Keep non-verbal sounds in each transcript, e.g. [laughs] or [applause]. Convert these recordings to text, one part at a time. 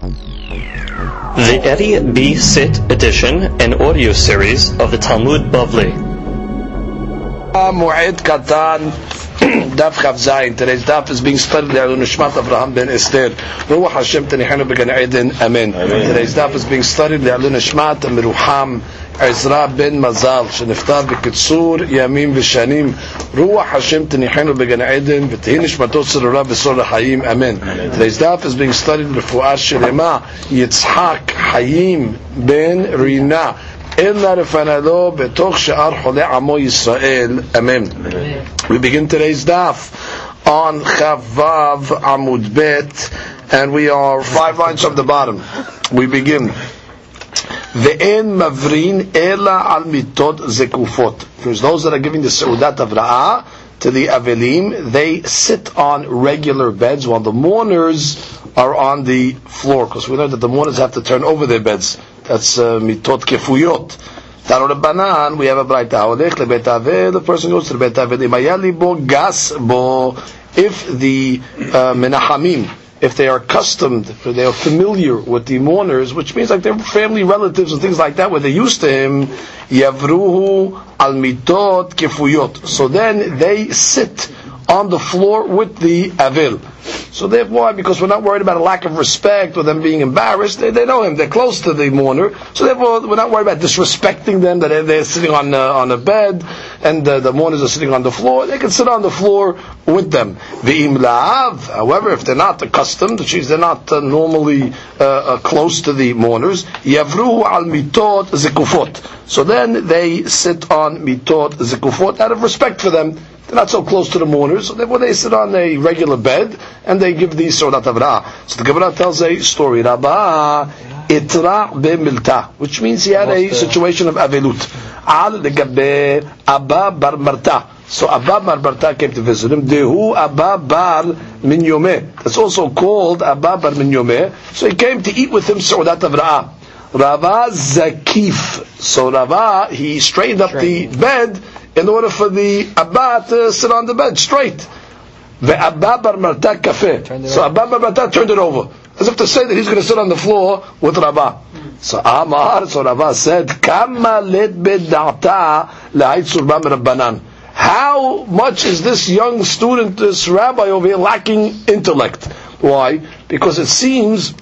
The Eddie B. Sit edition and audio series of the Talmud Bavli. Moed Katan, [clears throat] Daf Chav Zayin. Today's daf is being studied by Nishmat Avraham ben Esther. Ruach Hashem Tenihanu Began Eden. Amen. Today's daf is being studied by Nishmat Miruham עזרא בן מזל, שנפטר בקיצור ימים ושנים. רוח השם תניחנו בגן עדן, ותהי נשמתו צרורה בסור לחיים, אמן. Today's daf is being studied רפואה שלמה, יצחק חיים בן רינה. אלא רפנה לו בתוך שאר חולי עמו ישראל, אמן. We begin today's daf on Chavav Amud Bet, and we are five lines from the bottom. We begin. ואין מבrin אלא על מיטות זקופות. There's those that are giving the סעודת הבראה to the avelim, they sit on regular beds while the mourners are on the floor. Because we know that the mourners have to turn over their beds. That's uh, mitot kefuyot. Taro Rabbanan, we have a bright Haolech lebet aved, the person goes to the bet aved, imayali bo gas bo, if the uh, menachamim, if they are accustomed, if they are familiar with the mourners, which means like their family relatives and things like that, where they're used to him, yavruhu al mitot kefuyot. So then they sit on the floor with the avil. So therefore, because we're not worried about a lack of respect or them being embarrassed, they, they know him, they're close to the mourner, so therefore we're not worried about disrespecting them, that they're, they're sitting on, uh, on a bed, and uh, the mourners are sitting on the floor, they can sit on the floor with them. However, if they're not accustomed, which means they're not uh, normally uh, uh, close to the mourners, yavruhu al mitot zikufot. So then they sit on mitot zikufot out of respect for them, they're not so close to the mourners, so therefore they sit on a regular bed and they give these Saudat Avrah. So the Gemara tells a story. Rabba itra milta, which means he had a situation of avelut. Al legabe Abba bar Marta. So Abba bar Marta came to visit him. Dehu Abba bar Minyome. That's also called Abba bar Minyome. So he came to eat with him Saudat Avrah. Rava Zakif. So Rava, he straightened up the bed in order for the Abba uh, to sit on the bed straight. The Abba bar Marta kafe. So Abba bar Marta turned it over. As if to say that he's going to sit on the floor with Rabba. So Amar, so Rabba said, Kama let bedata la'ayt surba rabbanan. How much is this young student, this rabbi over here, lacking intellect? Why? Because it seems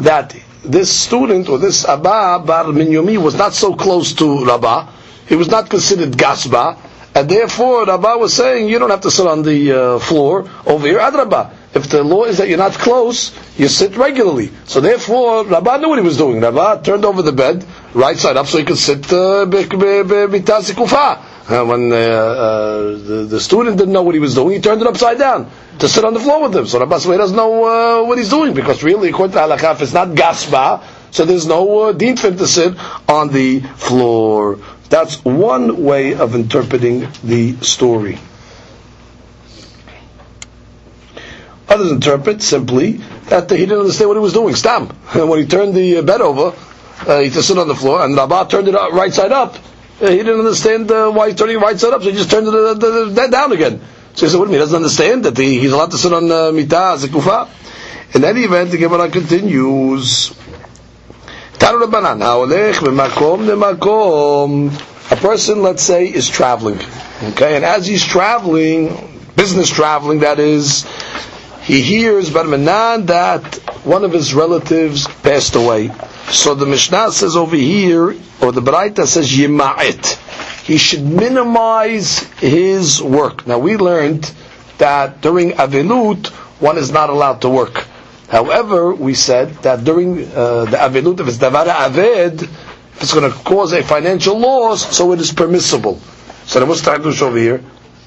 that this student or this Abba bar Minyumi was not so close to Rabba he was not considered gasba, and therefore Rabbah was saying you don't have to sit on the uh, floor over here. Adrabah. If the law is that you're not close, you sit regularly. So therefore, Rabbah knew what he was doing. Rabbah turned over the bed, right side up, so he could sit uh, uh when uh, uh, the, the, student didn't know what he was doing, he turned it upside down to sit on the floor with him. So Rabbah so he doesn't know uh, what he's doing because really, according to halakha, it's not gasba, so there's no uh, deed for him to sit on the floor. That's one way of interpreting the story. Others interpret simply that he didn't understand what he was doing. Stam. [laughs] When he turned the uh, bed over, uh, he to sit on the floor, and Rabbah turned it right side up. Uh, he didn't understand uh, why he's turning it right side up, so he just turned the down again. So he said, what do you mean? He doesn't understand that he, he's allowed to sit on uh, mitah, zikufa. In any event, the Gemara continues. A person, let's say, is traveling. Okay, and as he's traveling, business traveling, that is, he hears Barmanan that one of his relatives passed away. So the Mishnah says over here, or the Baraita says Yima'it. He should minimize his work. Now we learned that during Avilut, one is not allowed to work. However, we said that during uh, the avilut, if it's davara aved, if it's going to cause a financial loss, so it is permissible. So then what's the hadush over here?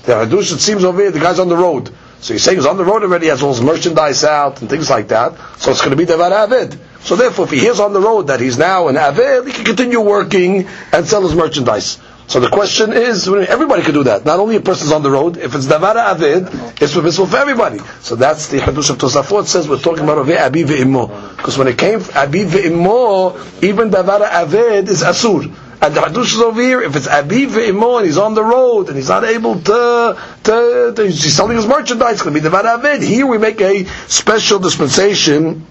The hadush, it seems over here, the guy's on the road. So he's saying he's on the road already, has all his merchandise out and things like that. So it's going to be davara aved. So therefore, if he hears on the road that he's now an aved, he can continue working and sell his merchandise. So the question is, everybody can do that. Not only a person's on the road. If it's davara avid, it's permissible for everybody. So that's the hadush of Tosafot says we're talking about ove abi ve'immo. Because when it came abi ve'immo, even davara avid is asur. And the hadush is over here. If it's abi ve'immo and he's on the road and he's not able to, to, to he's selling his merchandise, it's going to be davara avid. Here we make a special dispensation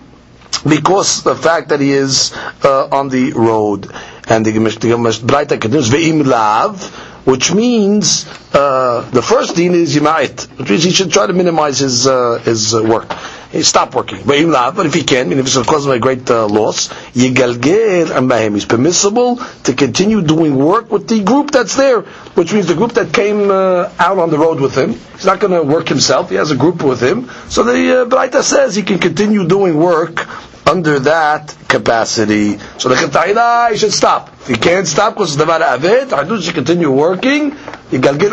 because the fact that he is uh, on the road. And the Braita continues, ve'im lav, which means uh, the first thing is yimait, which means he should try to minimize his uh, his uh, work. He stop working. But if he can, mean, if it's to cause him a great uh, loss. He's permissible to continue doing work with the group that's there, which means the group that came uh, out on the road with him. He's not going to work himself. He has a group with him. So the uh, Braita says he can continue doing work under that capacity. So the Chetayla, he should stop. If he can't stop because it's the Aved, Hadud should continue working. Got to get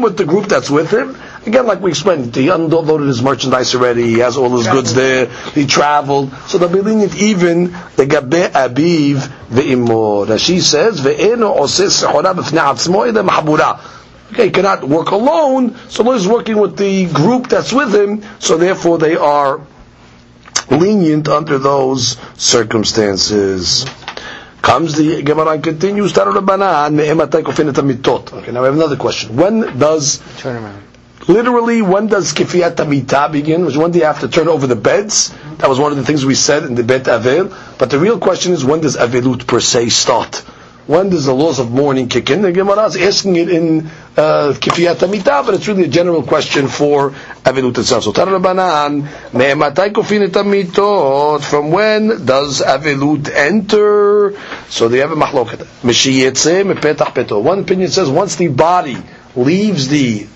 with the group that's with him. Again, like we explained, he unloaded his merchandise already. He has all his goods there. He traveled, so they'll be lenient even the gabe abiv ve'imor. As she says, ve'eno osis sehora b'fnei atzmo ila mahabura. Okay, he cannot work alone, so he's working with the group that's with him, so therefore they are lenient under those circumstances. Comes the Gemara and continues. Okay, now we have another question. When does Turn around. Literally when does kifiyat tamita begin? Which when do you have to turn over the beds? That was one of the things we said in the bet avel. But the real question is when does avelut per se start? When does the laws of mourning kick in? The Gemara is asking it in uh, kifiyat but it's really a general question for avelut itself. So. From when does avelut enter? So they have a peto. One opinion says once the body leaves the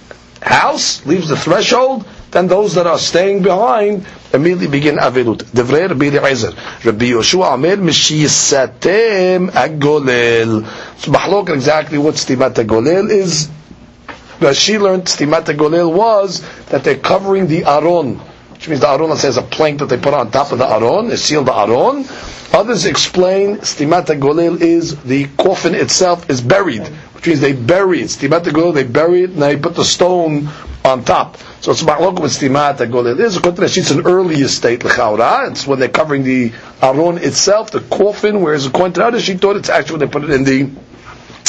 house, leaves the threshold, then those that are staying behind immediately begin avilut. Devrei Rabbi Eliezer. Rabbi Yoshua Amir Mishisatem Agolel. So exactly what stimat agolel is. But she learned stimat agolel was that they're covering the aron, which means the aron has a plank that they put on top of the aron, they seal the aron. Others explain stimat agolel is the coffin itself is buried, which means they bury it. Stimat agolel they bury it and they put the stone on top. So it's ma'lok with stimat agolel. There's a contrast. It's an earlier state l'chaura. It's when they're covering the aron itself, the coffin. Whereas according to others, she thought it's actually when they put it in the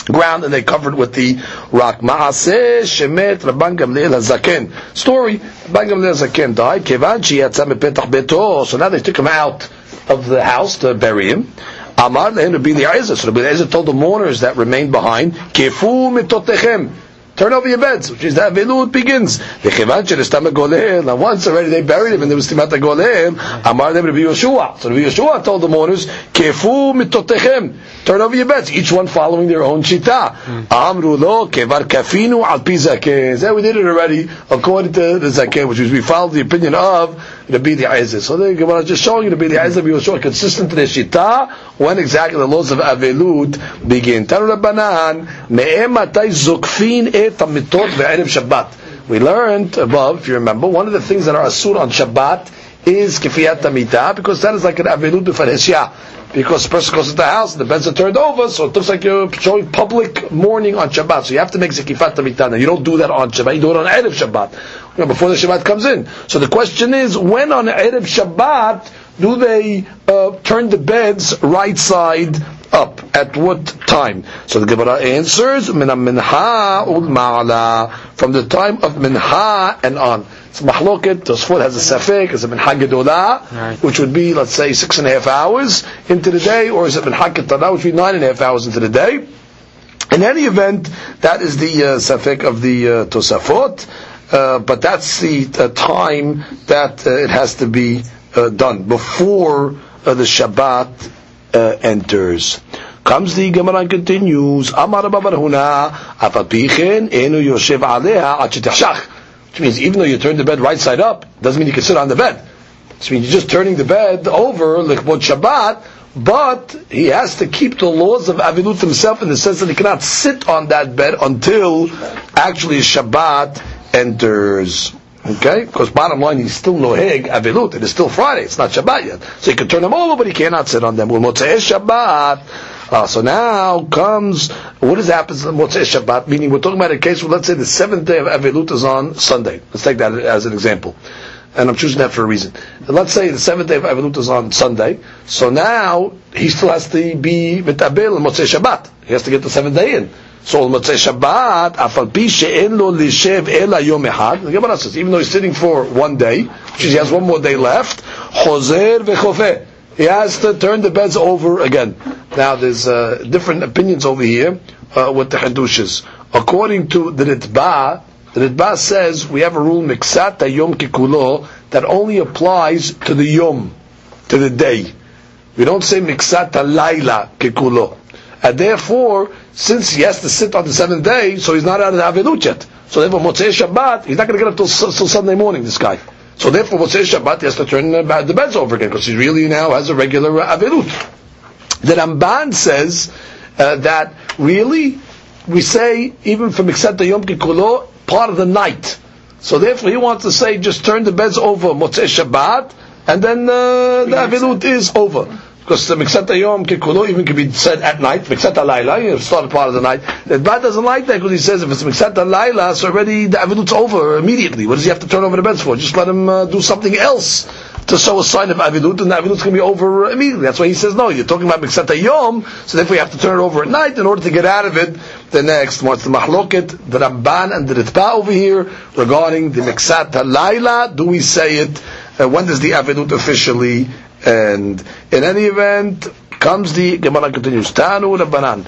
ground and they covered with the rock. Maaseh shemet Rabban Gamliel Hazaken. Story: Rabban Gamliel Hazaken died. Kevan she yatzah mepetach beto. So now they took him out of the house to bury him. Amar lehem Rabbi Eliezer. So Rabbi Eliezer told the mourners that remained behind, Kefu mitotechem turn over your beds, which is that Vilut begins. The Now once already they buried him and there was stimata golem, amar them Rabbi Yeshua. So Rabbi Yeshua told the mourners, kefu mitotechem, turn over your beds, each one following their own shita. Amru lo kevar kafinu al pi we did it already according to the zakeh, which is we followed the opinion of Rabbi Aizah. So the Gemara is just showing you the Aizah, Rabbi Yeshua, consistent to their shita, when exactly the laws of Avelut begin. Tanu Rabbanan, zokfin et hamitot ve'erev Shabbat. We learned above, if you remember, one of the things that are asur on Shabbat is kifiyat tamita, because that is like an Avelut b'fareshya. Because the person goes to the house, and the beds are turned over, so it looks like you're showing public mourning on Shabbat. So you have to make zekifat tamita. Now you don't do that on Shabbat, you do it on Erev Shabbat, you know, before the Shabbat comes in. So the question is, when on Erev Shabbat do they uh, turn the beds right side up? At what time? So the Gemara answers, min minha ul ma'ala, from the time of minha and on. It's mahloket, Tosfot has a safek, is it minha gedolah, Right. which would be, let's say, six and a half hours into the day, or is it minha ketana, which would be nine and a half hours into the day? In any event, that is the uh, safek of the uh, Tosafot, uh, but that's the uh, time that uh, it has to be uh, done before uh, the Shabbat uh, enters. Comes the Gemara and continues. Amar Enu Yoshev Aleha. Which means even though you turn the bed right side up, doesn't mean you can sit on the bed. Which means you're just turning the bed over, like Shabbat, but he has to keep the laws of Avilut himself in the sense that he cannot sit on that bed until actually Shabbat enters. Okay? Because bottom line, he's still no noheg Avilut. It is still Friday. It's not Shabbat yet. So he can turn them over, but he cannot sit on them. Well, Motzei Shabbat. Uh, so now comes, what is does happen to Motzei Shabbat? Meaning we're talking about a case where let's say the seventh day of Avilut is on Sunday. Let's take that as an example and I'm choosing that for a reason. Let's say the seventh day of Avilut is on Sunday, so now he still has to be mitabel Motzei Shabbat. He has to get the seventh day in. So Motzei Shabbat, afal pi she'en lo lishev ela yom echad. The Gemara says, even though he's sitting for one day, which he has one more day left, Choser v'chofeh. He has to turn the beds over again. Now there's uh, different opinions over here uh, with the Hindushes. According to the Ritba, the Ritba says we have a rule miksat yom kikulo that only applies to the yom, to the day. We don't say miksat laila kikulo. And therefore, since he has to sit on the seventh day, so he's not out of the Avilut yet. So therefore, Motzei Shabbat, he's not going to get up till, till Sunday morning, this guy. So therefore, Motzei Shabbat, he has to turn the beds over again, because he really now has a regular uh, Avilut. The Ramban says uh, that really, we say, even from Miksat Yom Kikulo, part of the night. So therefore, he wants to say, just turn the beds over Motzei Shabbat, and then uh, the Avilut is over. Because the Miksat Yom Kikulo even can be said at night, Miksat Laila, you start part of the night. The Bad doesn't like that because he says if it's Miksat Laila, so already the Avilut's over immediately. What does he have to turn over the beds for? Just let him uh, do something else to show a sign of Avilut, and the Avilut's going to be over immediately. That's why he says, no, you're talking about Miksat Yom, so therefore you have to turn it over at night in order to get out of it the next. What's the Mahloket, the Ramban, and the Ritba over here regarding the Miksat Laila? Do we say it? Uh, when does the Avilut officially and in any event, comes the Gemara continues. Tanu Rabbanan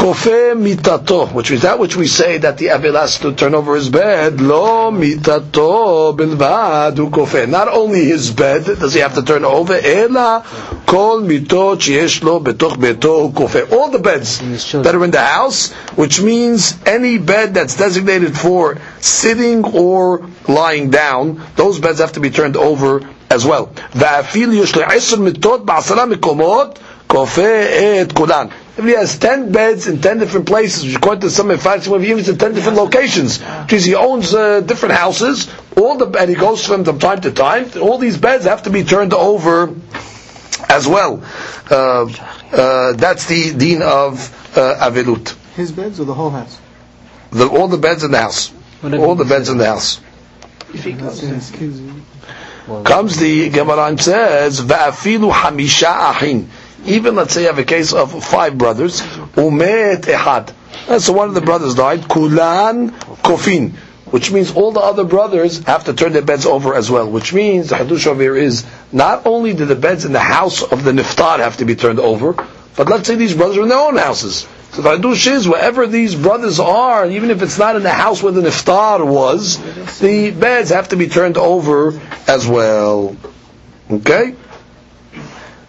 Kofe mitato, which is that which we say that the Abil has to turn over his bed. Lo mitato bilvad kofe. Not only his bed does he have to turn over. Ela kol mitot sheyesh lo betoch beto kofe. All the beds that are in the house, which means any bed that's designated for sitting or lying down, those beds have to be turned over as well. ואפילו יש לו עשר מיטות בעשרה מקומות, כופה את כולן. If he has 10 beds in 10 different places, which according to some facts, he even in 10 different locations, which he owns uh, different houses, all the, and he goes from them time to time, all these beds have to be turned over as well. Uh, uh, that's the dean of uh, Avilut. His beds or the whole house? The, all the beds in the house. All the beds in the house. Comes the Gemara and says, "Va'afilu hamisha ahin." Even let's say you have a case of five brothers, umet ehad. And so one of the brothers died, kulan kofin, which means all the other brothers have to turn their beds over as well. Which means the hadush over here is not only do the beds in the house of the niftar have to be turned over, but let's say these brothers are in their own houses. So the hadush is wherever these brothers are, even if it's not in the house where the niftar was, the beds have to be turned over as well. Okay?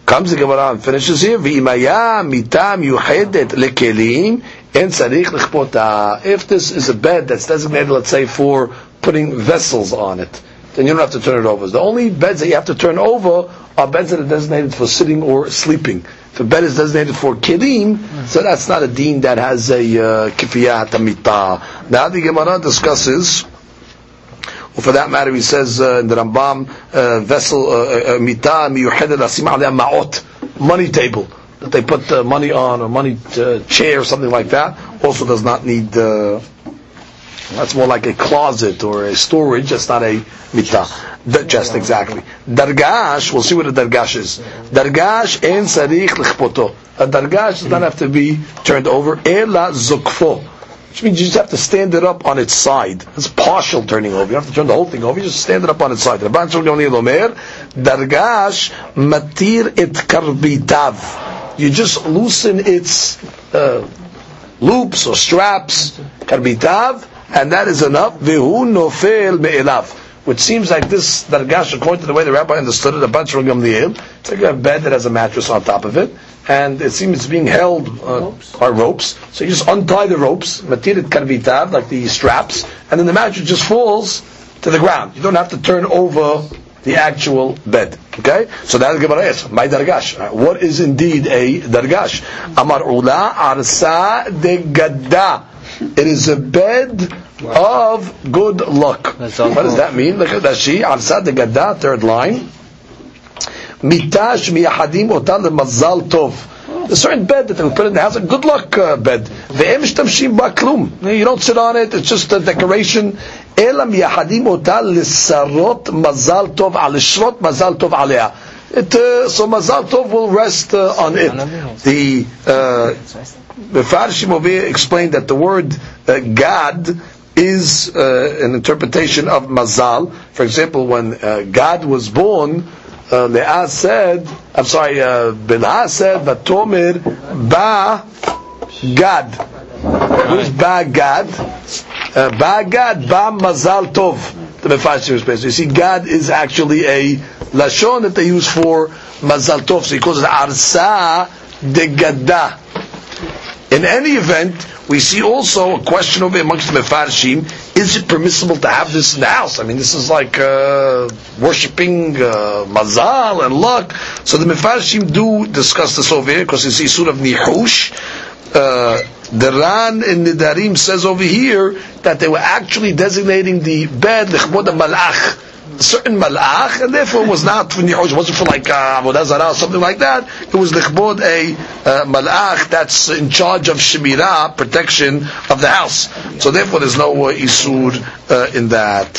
Comes the Gemara and finishes here. V'imaya mitam yuchedet lekelim en tzarich lechpota. If this is a bed that's designated, let's say, for putting vessels on it, then you don't have to turn it over. The only beds that you have to turn over are beds that are designated for sitting or sleeping. If a bed is designated for kilim, so that's not a deen that has a uh, kifiyat amita. Now the Gemara discusses. Well, for that matter, he says uh, in the Rambam, uh, vessel uh, mita miyuhedet ma'ot, money table that they put uh, money on, or money uh, chair, or something like that, also does not need. Uh, that's more like a closet or a storage. That's not a mita. Just exactly. Dargash, we'll see what a dargash is. Dargash en sarich lichpoto. A dargash does not have to be turned over. Ela zukfo. Which means you just have to stand it up on its side. It's partial turning over. You have to turn the whole thing over. You just stand it up on its side. Rabban Shulgani Lomer, Dargash matir et karbitav. You just loosen its uh, loops or straps, karbitav, and that is enough. Vihu nofel me'elav. Which seems like this dargash, according to the way the rabbi understood it, a bunch of Gamliel, it's like a bed that has a mattress on top of it, and it seems it's being held uh, ropes. by ropes. So you just untie the ropes, matirit karvitav, like the straps, and then the mattress just falls to the ground. You don't have to turn over the actual bed. Okay? So that's Gemara is my dargash. Uh, what is indeed a dargash? Amar ula arsa de gadda. It is a bed of good luck. What does that mean? Look at that. She arsa de gadda, third line. Mitash miyahadim otal mazal tov. A certain bed that they would put in the house, a good luck uh, bed. You don't sit on it; it's just a decoration. אלא מייחדים אותה לשרות מזל טוב, על לשרות מזל טוב עליה. It, uh, so Mazal Tov will rest uh, on it. The uh, the Farshim over here explained that the word uh, Gad is uh, an interpretation of Mazal. For example, when uh, Gad was born, uh, Leah said, I'm sorry, uh, Bilha said, Vatomer ba Gad. Who's ba Gad? Uh, ba Gad, ba Mazal Tov. The Mefarshim space. You see, Gad is actually a lashon that they use for Mazal Tov. So he calls it Arsa de Gadda. In any event, we see also a question over amongst the Mefarshim, is it permissible to have this in the house? I mean, this is like uh, worshipping uh, mazal and luck. So the Mefarshim do discuss this over here, because it's Isur of Nihush. Uh, the Ran in Nedarim says over here that they were actually designating the bed Lichbod Malach certain malach, and therefore it was not for nihush, it wasn't for like uh, avodah zarah or something like that. It was lichbod a uh, malach that's in charge of shemira, protection of the house. So therefore, there's no uh, isur uh, in that.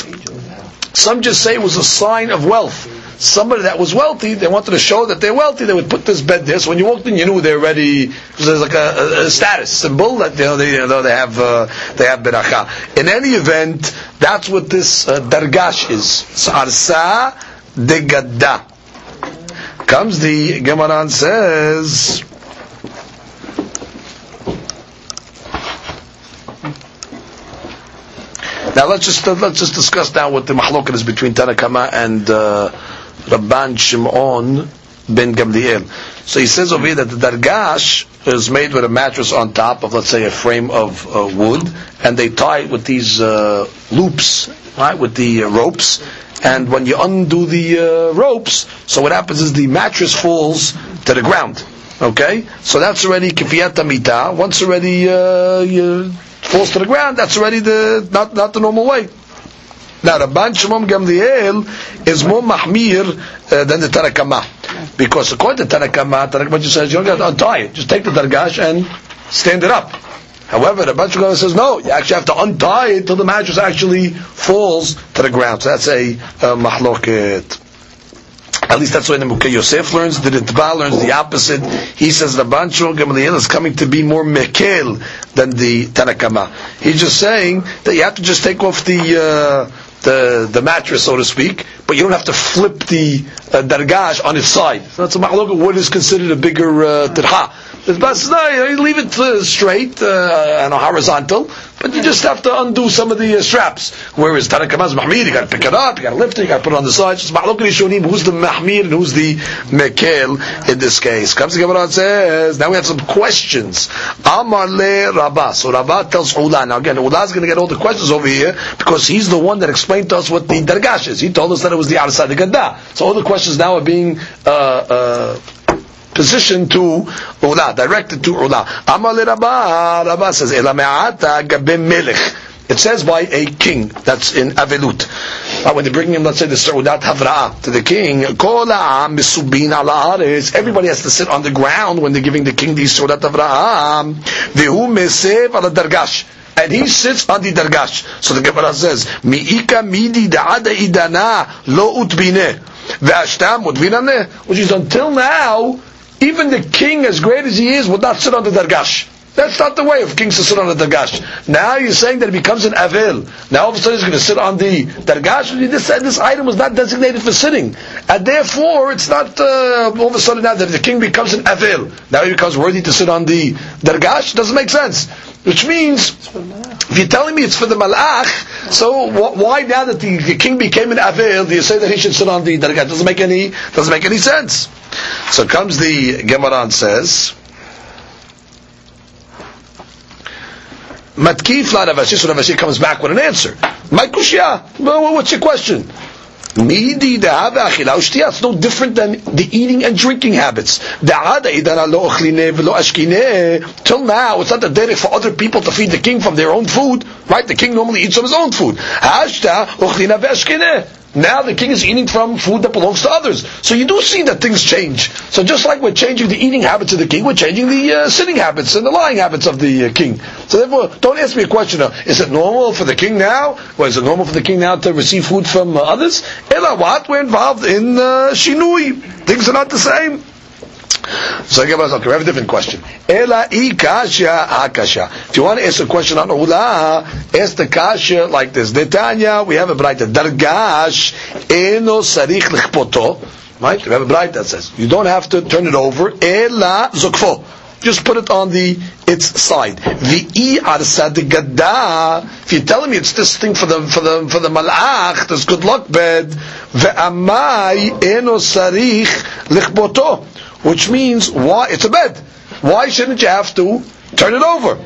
Some just say it was a sign of wealth somebody that was wealthy, they wanted to show that they're wealthy, they would put this bed there. So when you walked in, you knew they're ready. There's like a, a, status symbol that you know they, you know, they have uh, they have beracha. In any event, that's what this uh, dargash is. Sarsa de gadda. Comes the Gemara and says. Now let's just uh, let's just discuss now what the mahloket is between Tanakama and uh, Rabban Shimon ben Gamliel. So he says over here that the dargash is made with a mattress on top of, let's say, a frame of uh, wood, and they tie it with these uh, loops, right, with the uh, ropes. And when you undo the uh, ropes, so what happens is the mattress falls to the ground. Okay, so that's already kifiyat mita. Once already uh, falls to the ground, that's already the not not the normal way. Now, Rabban Shimon Gamliel is more mahmir uh, than the Tanakama. Because according to Tanakama, Tanakama just says, you don't got to untie it. Just take the Dargash and stand it up. However, the Rabban Shimon says, no, you actually have to untie it till the mattress actually falls to the ground. So that's a uh, mahloket. At least that's way the Mukhe Yosef learns. The Ritba learns the opposite. He says the Bancho Gamaliel is coming to be more mekel than the Tanakama. He's just saying that you have to just take off the uh, the, the mattress, so to speak, but you don't have to flip the uh, dargash on its side. So that's a ma'aloka, what is considered a bigger uh, tirha. No, you leave it uh, straight uh, and horizontal, but you just have to undo some of the uh, straps. Whereas Tanakamaz Mahmir, you got to pick it up, you got to lift it, you got to put it on the side. Just ma'aloka rishonim, who's the Mahmir and who's the Mekel in this case. Comes the Gemara and says, now we have some questions. Amar le Rabbah. So Rabbah tells Ula. Now again, Ula is going to get all the questions over here because he's the one that explained to us what the Dargash is. He told us that it was the Arsa de Gadda. So all the questions now are being uh, uh, positioned to Ula, directed to Ula. Amar le Rabbah. Rabbah says, Ela me'ata gabe melech. It says by a king. That's in Avelut. Uh, when they're bringing him, let's say, the Saudat Havra'a to the king, everybody has to sit on the ground when they're giving the king the Saudat Havra'a. Vehu mesev ala dargash and he sits on the dargash. So the Gemara says, "Miika midi da'ada idana lo utbine ve'ashtam utbinane," which is until now, even the king, as great as he is, would not sit on the dargash. That's not the way of kings to sit on the dargash. Now you're saying that it becomes an avil. Now all of a sudden he's going to sit on the dargash. This, this item was not designated for sitting, and therefore it's not uh, all of a sudden now that the king becomes an avil. Now he becomes worthy to sit on the dargash. Doesn't make sense. Which means, if you're telling me it's for the malach, so why now that the, the king became an avil, do you say that he should sit on the dargash? Doesn't make any doesn't make any sense. So comes the Gemara and says. Matkif la Rav Ashi, so Rav Ashi comes back with an answer. My kushya, what's your question? Midi It's no different than the eating and drinking habits. Till now, it's not the derech for other people to feed the king from their own food, right? The king normally eats from his own food. Now the king is eating from food that belongs to others. So you do see that things change. So just like we're changing the eating habits of the king, we're changing the uh, sitting habits and the lying habits of the uh, king. So therefore, don't ask me a question of, is it normal for the king now? Or is it normal for the king now to receive food from uh, others? Ella what? We're involved in uh, shinui. Things are not the same. So give us, okay, we have a different question. Ela i kasha hakasha. If you want to ask a question on ula, ask the kasha like this. Netanya, we have a bright dargash eno sarich lichpoto. Right? We have a bright that says you don't have to turn it over. Ela zukfo. Just put it on the its side. The arsad gadda. If you're telling me it's this thing for the for the for the malach, this good luck bed. Ve'amai eno sarich lichboto, which means why it's a bed. Why shouldn't you have to turn it over?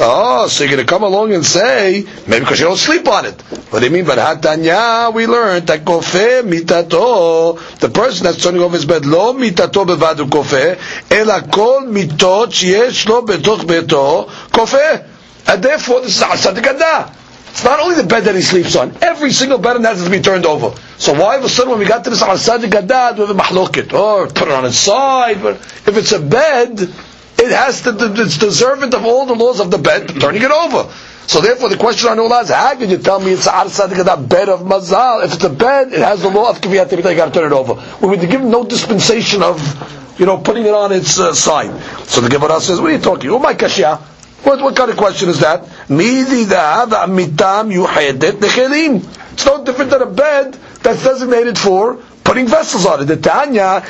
Oh, so you're going to come along and say, maybe because you don't sleep on it. What do you mean? But Hatanya, we learned that kofe mitato, the person that's turning over his bed, lo mitato bevadu kofe, ela kol mitot sheyesh lo betoch beto kofe. And therefore, this is asad It's not only the bed that he sleeps on. Every single bed has to be turned over. So why of a sudden when we got to this asad gadad, have a mahlokit, or put it on its side. But if it's a bed, it has to, it's deserving of all the laws of the bed, turning it over. So therefore, the question on Ula is, how can you tell me it's a that bed of mazal? If it's a bed, it has the law of kiviyat you got to turn it over. We would give no dispensation of, you know, putting it on its uh, side. So the Gemara says, what are you talking? Oh my kashya. What, what kind of question is that? It's no different than a bed that's designated for putting vessels on it. The Tanya,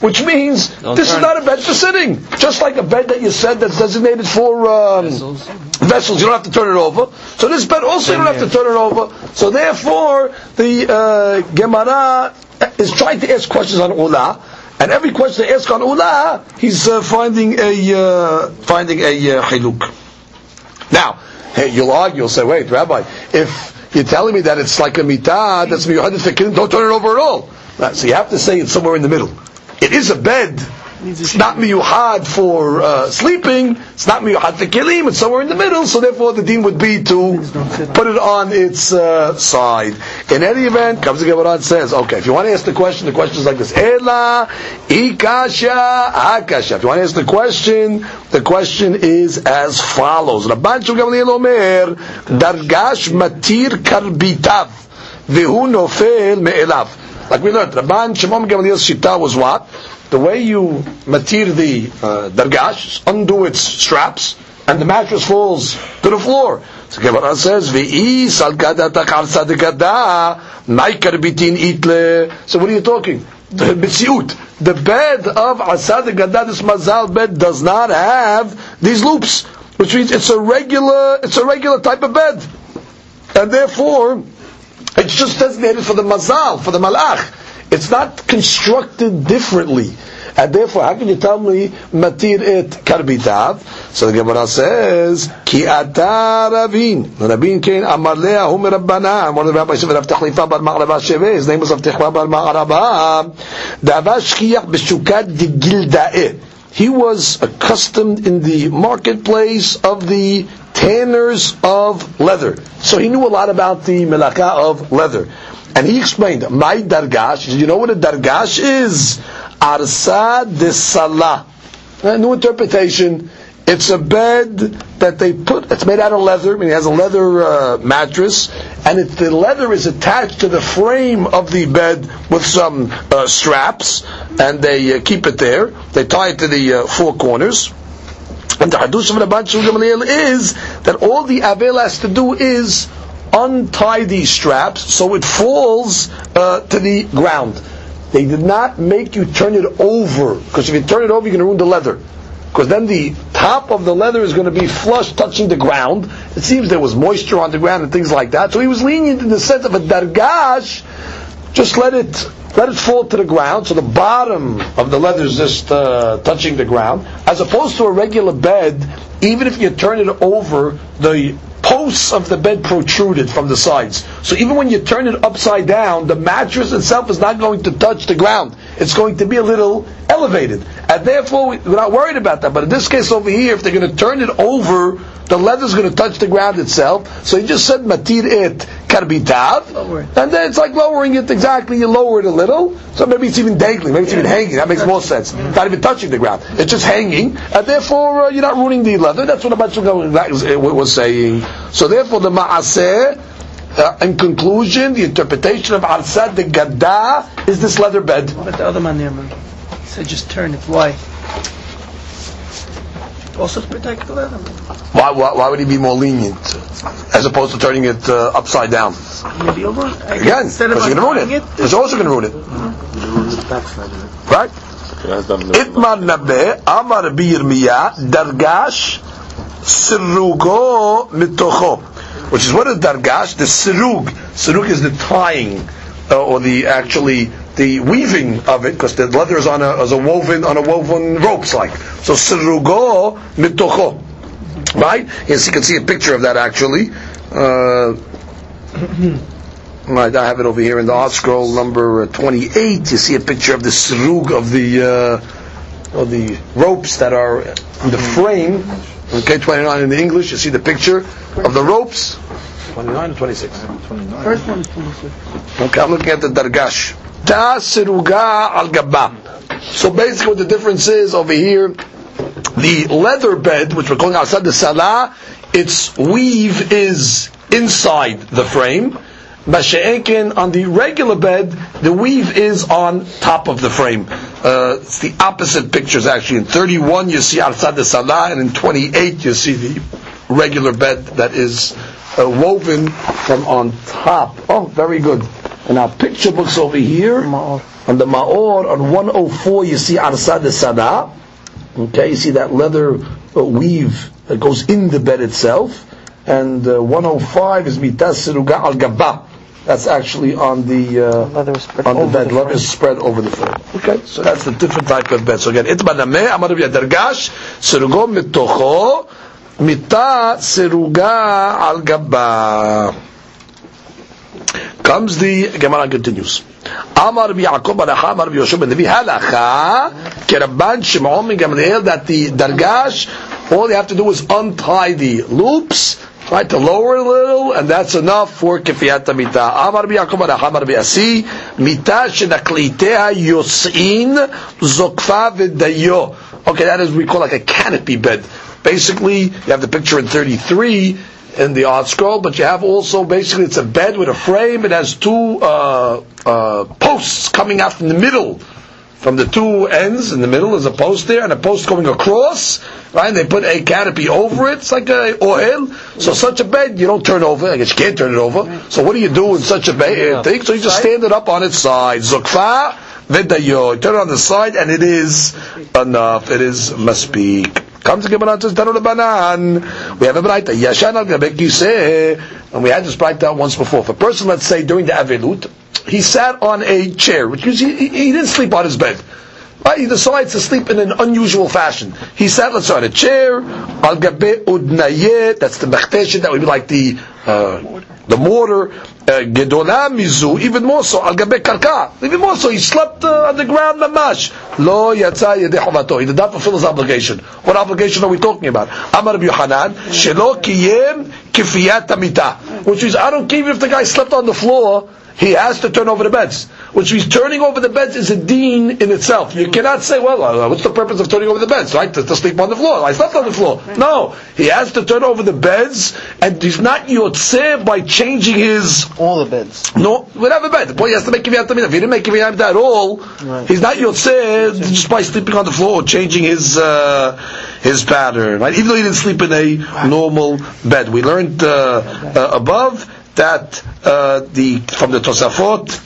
which means Don't this is not a bed for sitting. Just like a bed that you said that's designated for um, vessels. vessels, you don't have to turn it over. So this bed also you don't have to turn it over. So therefore, the uh, Gemara is trying to ask questions on Ula. And every question they ask on Ula, he's uh, finding a uh, finding a uh, hiluk. Now, hey, you'll argue, you'll say, wait, Rabbi, if you're telling me that it's like a mitah, that's miyuhadit fikin, don't turn it over at all. So you have to say it's somewhere in the middle. It is a bed. It's not miyuhad for uh, sleeping. It's not miyuhad for kilim. It's somewhere in the middle. So therefore, the deen would be to put it on its uh, side. In any event, the Gemara says, okay, if you want to ask the question, the question is like this: Ela ikasha akasha. If you want to ask the question, the question is as follows: Rabban Gamliel Omer dargash matir karbitav vehu nofel me'elav. Like we learned, Rabban Shimon Gamaliel's shita was what? The way you matir the uh, dargash, undo its straps, and the mattress falls to the floor. So Gemara says, "V'i itle." So what are you talking? The the bed of asad gadad, this mazal bed does not have these loops, which means it's a regular, it's a regular type of bed, and therefore it's just designated for the mazal, for the malach. It's not constructed differently. And therefore, how can you tell me matir it karbitav? So the Gemara says, Ki ata ravin. Rabin came, amar leah hu merabbana. One of the rabbis said, Rav Techlifa bar ma'araba sheve. His name was Rav Techlifa bar ma'araba. Dava shkiyach b'shukat di gilda'eh. He was accustomed in the marketplace of the tanners of leather. So he knew a lot about the melaka of leather. And he explained, my dargash, you know what a dargash is? Arsa de salah. A new interpretation. It's a bed that they put, it's made out of leather, I mean it has a leather uh, mattress, and it, the leather is attached to the frame of the bed with some uh, straps, and they uh, keep it there. They tie it to the uh, four corners. And the Hadush of Rabban Gamaliel is that all the Avel has to do is untie these straps so it falls uh, to the ground. They did not make you turn it over, because if you turn it over, you're going to ruin the leather. Because then the top of the leather is going to be flush touching the ground. It seems there was moisture on the ground and things like that. So he was lenient in the sense of a dargash, just let it let it fall to the ground, so the bottom of the leather is just uh, touching the ground, as opposed to a regular bed, even if you turn it over, the posts of the bed protruded from the sides. So even when you turn it upside down, the mattress itself is not going to touch the ground. It's going to be a little elevated. And therefore, we're not worried about that. But in this case over here, if they're going to turn it over, the leather is going to touch the ground itself. So he just said matir it karbitav, and then it's like lowering it exactly. You lower it a little, so maybe it's even dangling, maybe it's even hanging. That makes more sense. Not even touching the ground; it's just hanging, and therefore uh, you're not ruining the leather. That's what was, uh, was saying. So therefore, the maaseh. Uh, in conclusion, the interpretation of Arsad the Gadda is this leather bed. What about the other man there, man? He said just turn it. Why? Also to protect the leather. Why, why, why would he be more lenient? As as opposed to turning it uh, upside down. Maybe you'll ruin it. Again, Instead of because you're going to ruin untying it. It's also going to ruin it. Right? Itmar Nabe, Amar Bi Yirmiyah, Dargash, Mitocho. Which is what is Dargash? The Sirug. Sirug is the tying, uh, or the actually the weaving of it, because the leather is on a, is a woven on a woven ropes like. So Sirugo Mitocho. Right? Yes, you can see a picture of that actually. Uh, [clears throat] Right, I have it over here in the ArtScroll number uh, 28. You see a picture of the srug of the uh, of the ropes that are in the frame. Okay, 29 in the English. You see the picture of the ropes. 29 or 26? First one is 26. Okay, I'm looking at the dargash. Da siruga al gabba. So basically, what the difference is over here, the leather bed, which we're calling outside the salah, its weave is inside the frame. Masha'enkin, on the regular bed, the weave is on top of the frame. Uh, it's the opposite pictures actually. In 31 you see the salah, and in 28 you see the regular bed that is uh, woven from on top. Oh, very good. And our picture books over here, on the Ma'or, on 104 you see the salah. Okay, you see that leather uh, weave that goes in the bed itself. And uh, 105 is mitas siruga al gabba. That's actually on the uh, Leather spread on the bed. the Leather is spread over the frame. Okay, so that's the different type of bed. So again, itbaname amar Rabbi dargash sirugo mitocho mita siruga al gabba. Comes the Gemara continues. Amar Yaakov bar Acha, Amar Yoshua ben Levi halacha kerabban Shimon Gamliel that the dargash all you have to do is untie the loops right to lower a little and that's enough for kifiyat mita. Amar Rabbi Yaakov bar Acha, Amar Rabbi Asi mita shenaklitea yosin zokfa v'dayo. Okay, that is we call like a canopy bed. Basically, you have the picture in 33 in the ArtScroll, but you have also basically it's a bed with a frame. It has two uh, uh, posts coming out from the middle. From the two ends in the middle is a post there, and a post going across. Right, and they put a canopy over it. It's like a oil. So mm. such a bed you don't turn over. I guess you can't turn it over. So what do you do in such a bed uh, thing? So you just stand it up on its side. Zukfa v'dayo. Turn it on the side, and it is enough. It is maspik. Comes the Gemara says, Tanu Banan. We have a Braita. Yashan al Gabek. And we had this Braita once before. If a person, let's say, during the Avelut, he sat on a chair, which means he, he, didn't sleep on his bed. Right? He decides to sleep in an unusual fashion. He sat, let's say, on a chair, al gabe udnaye, that's the mechteshet, that would be like the, uh, the mortar, uh, gedola mizu, even more so, al gabe karka, even more so, he slept uh, on the ground mamash. Lo yatsa yedeh he did not fulfill his obligation. What obligation are we talking about? Amar Yohanan, shelo kiyem kifiyat amita, which means, I don't care if the guy slept on the floor, he has to turn over the beds. Which means turning over the beds is a deen in itself. You cannot say, well, uh, what's the purpose of turning over the beds, right? To, to sleep on the floor. I slept on the floor. No. He has to turn over the beds, and he's not yotzeh by changing his, All the beds. no, whatever bed. The point he has to make kiviyat tamid. If he didn't make kiviyat at all, Right. he's not yotzeh just by sleeping on the floor or changing his, uh, his pattern, right? Even though he didn't sleep in a normal bed. We learned, uh, uh, above that, uh, the, from the Tosafot,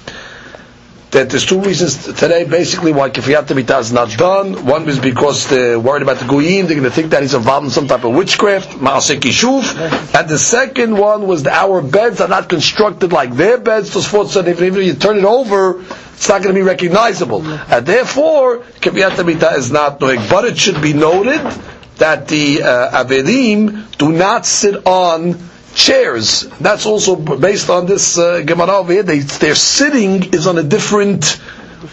that there's two reasons today, basically, why Kifiyat Tamita is not done. One is because they're worried about the Goyim, they're going to think that he's involved in some type of witchcraft, Ma'aseh. And the second one was that our beds are not constructed like their beds. Tosfot said if even you turn it over, it's not going to be recognizable. And therefore, Kifiyat Tamita is not doing. But it should be noted that the uh, Avelim do not sit on chairs. That's also based on this uh, Gemara over here. They, their sitting is on a different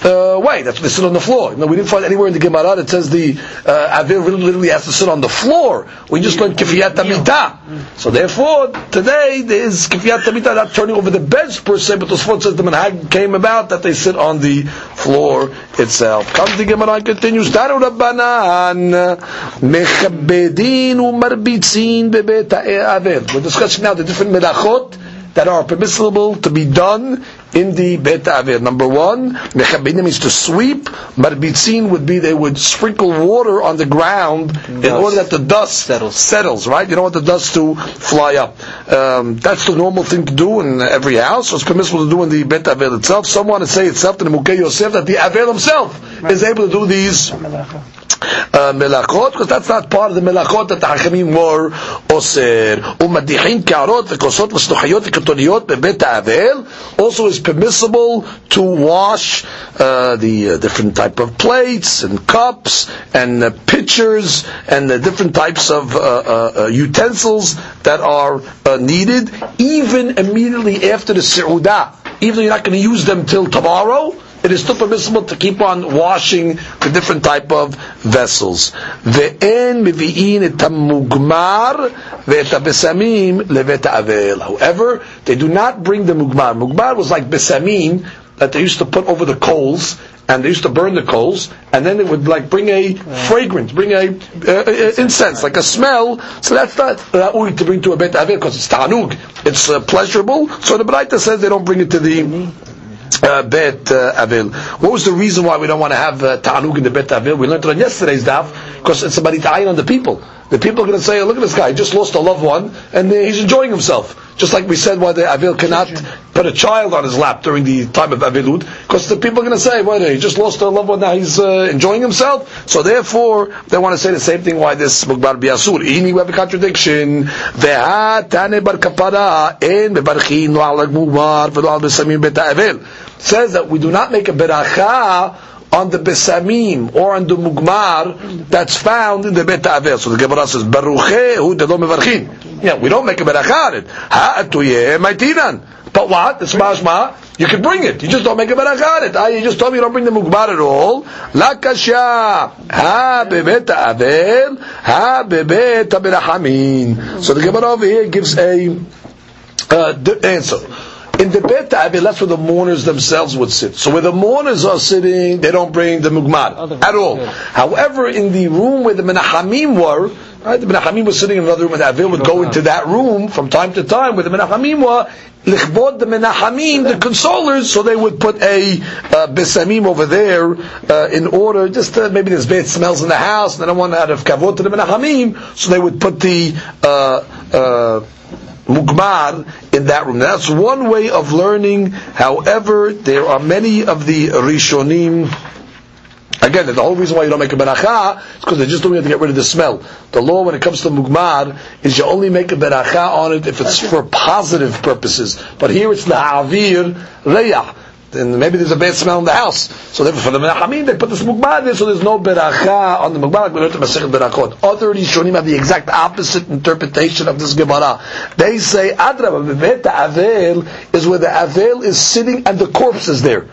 uh, way. That's they sit on the floor. No, we didn't find anywhere in the Gemara that says the uh, Avir literally has to sit on the floor. We just learned Kifiyat Tamita. So therefore, today there is Kifiyat Tamita not turning over the beds per se, but the Sfot says the manhag came about that they sit on the floor itself. Comes the Gemara and continues. Taru Rabbanan mechabedin umarbitzin bebet Avir. We're discussing now the different melachot that are permissible to be done in the Bet Avil. Number one, Mechabina means to sweep. Marbitzin would be they would sprinkle water on the ground in order that the dust Settles. settles, right? You don't want the dust to fly up. Um, that's the normal thing to do in every house. So it's permissible to do in the Bet Avil itself. Some want to say itself to the Mukei Yosef that the Avil himself is able to do these uh, melachot, because that's not part of the melachot that the Hachamim were osir. Umadihin karot v'kosot v'sluchayot v'katoniyot bebet ha'avel also is permissible to wash uh, the uh, different type of plates and cups and uh, pitchers and the different types of uh, uh, uh, utensils that are needed, even immediately after the seudah. Even though you're not going to use them till tomorrow, it is still permissible to keep on washing the different type of vessels. Ve'en mevi'in et hamugmar ve'et habesamim levet ha'avel. However, they do not bring the mugmar. Mugmar was like besamim that they used to put over the coals, and they used to burn the coals, and then it would like bring a fragrance, bring a uh, uh, incense, like a smell. So that's not ra'ui to bring to a bet avil because it's ta'anug. It's uh, pleasurable. So the Braita says they don't bring it to the uh, Bet uh, Avil. What was the reason why we don't want to have uh, Ta'anug in the Bet Avil? We learned it on yesterday's daf because it's somebody ta'ayin on the people. The people are going to say, look at this guy, he just lost a loved one and uh, he's enjoying himself. Just like we said why the Avil cannot put a child on his lap during the time of Avilut because the people are going to say, well, he just lost a loved one, now he's uh, enjoying himself. So therefore, they want to say the same thing why this Mugmar Biasur. Ini we have a contradiction. Ve'ha tane bar kapara en mebarchin lo al Mugmar v'lo al besamim bet Avil says that we do not make a beracha on the besamim or on the mugmar that's found in the bet avel. So the Gemara says baruche hu de lo mevarchin. Yeah, we don't make a beracha on it. Ha atuye maitinan. But what? It's mashma. You can bring it. You just don't make a beracha on it. Ah, you just told me you don't bring the mugmar at all. La kasha. Ha bebet avel. Ha bebet aberachamin. So the Gemara over here gives a uh, answer. In the Bet Avil, that's where the mourners themselves would sit. So where the mourners are sitting, they don't bring the mugmar at all. However, in the room where the Menachamim were, right, the Menachamim was sitting in another room, and the Avil would go into that room from time to time where the Menachamim were, lichbod the Menachamim, the consolers, so they would put a uh, besamim over there uh, in order, just uh, maybe there's bad smells in the house, and they don't want out of kavod to the Menachamim, so they would put the uh, uh, mugmar in that room. That's one way of learning. However, there are many of the rishonim. Again, the whole reason why you don't make a beracha is because they're just doing it to get rid of the smell. The law, when it comes to mugmar, is you only make a beracha on it if it's for positive purposes. But here it's the la'avir reyah. Then maybe there's a bad smell in the house. So therefore, for the menachamim, they put this mugmar there, so there's no beracha on the mugmar. Like we learned in Masechet Berachot. Other rishonim have the exact opposite interpretation of this Gemara. They say adraba bebet avel is where the avel is sitting and the corpse is there.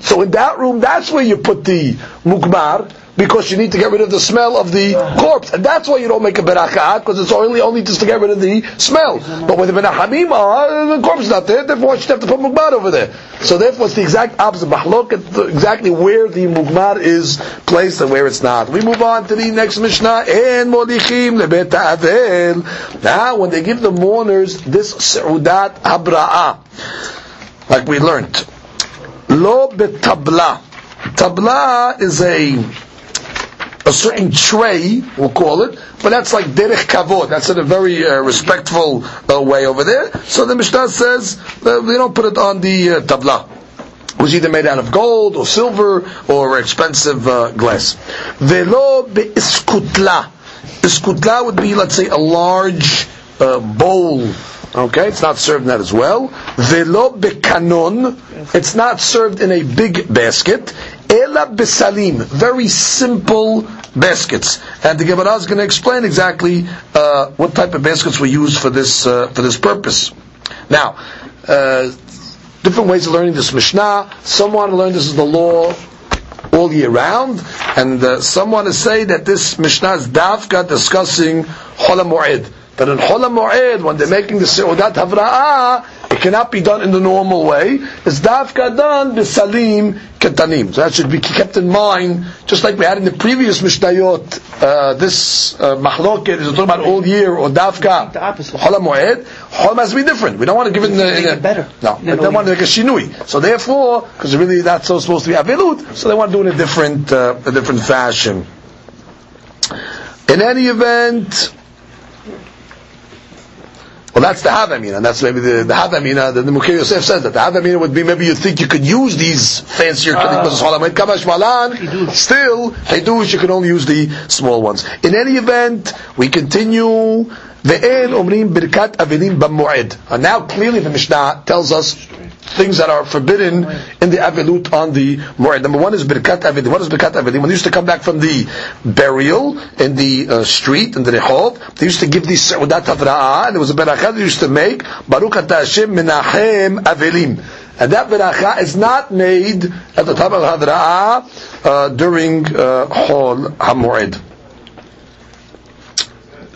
So in that room, that's where you put the mugmar because you need to get rid of the smell of the corpse, and that's why you don't make a beracha because it's only only just to get rid of the smell. But with the menachamim are, the corpse is not there, therefore you should have to put mugmar over there. So therefore, it's the exact opposite. Mahlok, exactly where the mugmar is placed and where it's not. We move on to the next mishnah. En molichim lebet avel. Now, when they give the mourners this seudat habra'ah, like we learned, lo betabla. Tabla is a a certain tray, we'll call it, but that's like derech kavod. That's in a very uh, respectful uh, way over there. So the Mishnah says uh, we don't put it on the uh, tabla. It was either made out of gold or silver or expensive uh, glass. Velo beiskutla. Iskutla would be, let's say, a large uh, bowl. Okay, it's not served in that as well. Velo bekanon. It's not served in a big basket. Ela besalim. Very simple baskets. And the Gemara is going to explain exactly uh, what type of baskets were used for this uh, for this purpose. Now, uh, different ways of learning this Mishnah. Some want to learn this is the law all year round, and uh, some want to say that this Mishnah is dafka discussing Chola Moed. That in Chola Moed, when they're making the Seudat Havra'ah, It cannot be done in the normal way. It's dafka done bisalim ketanim. So that should be kept in mind, just like we had in the previous Mishnayot. Uh, this uh, mahloket is talking about all year or dafka. The opposite. Chola moed. Chola has to be different. We don't want to give it in the, in Make the it better. No, No, they don't want to make a shinui. So therefore, because really that's so supposed to be avilut, so they want to do it in a different, uh, a different fashion. In any event, well, that's the Havamina, and that's maybe the, the Havamina, the, the Mukhe Yosef says that. The Havamina would be maybe you think you could use these fancier uh, still, Hidush, you can only use the small ones. In any event, we continue, the Ve'en Omrim Birkat Avelim B'Mu'ed. And now clearly the Mishnah tells us things that are forbidden in the Avilut on the Mu'ed. Number one is Birkat Avelim. What is Birkat Avelim? When they used to come back from the burial in the uh, street, in the Rehov, they used to give these Sa'udat Havra'ah, and there was a Barakah they used to make, Baruch Hashem Menachem Avelim. And that beracha is not made at the time of Havra'ah uh, during uh, Hol HaMoed.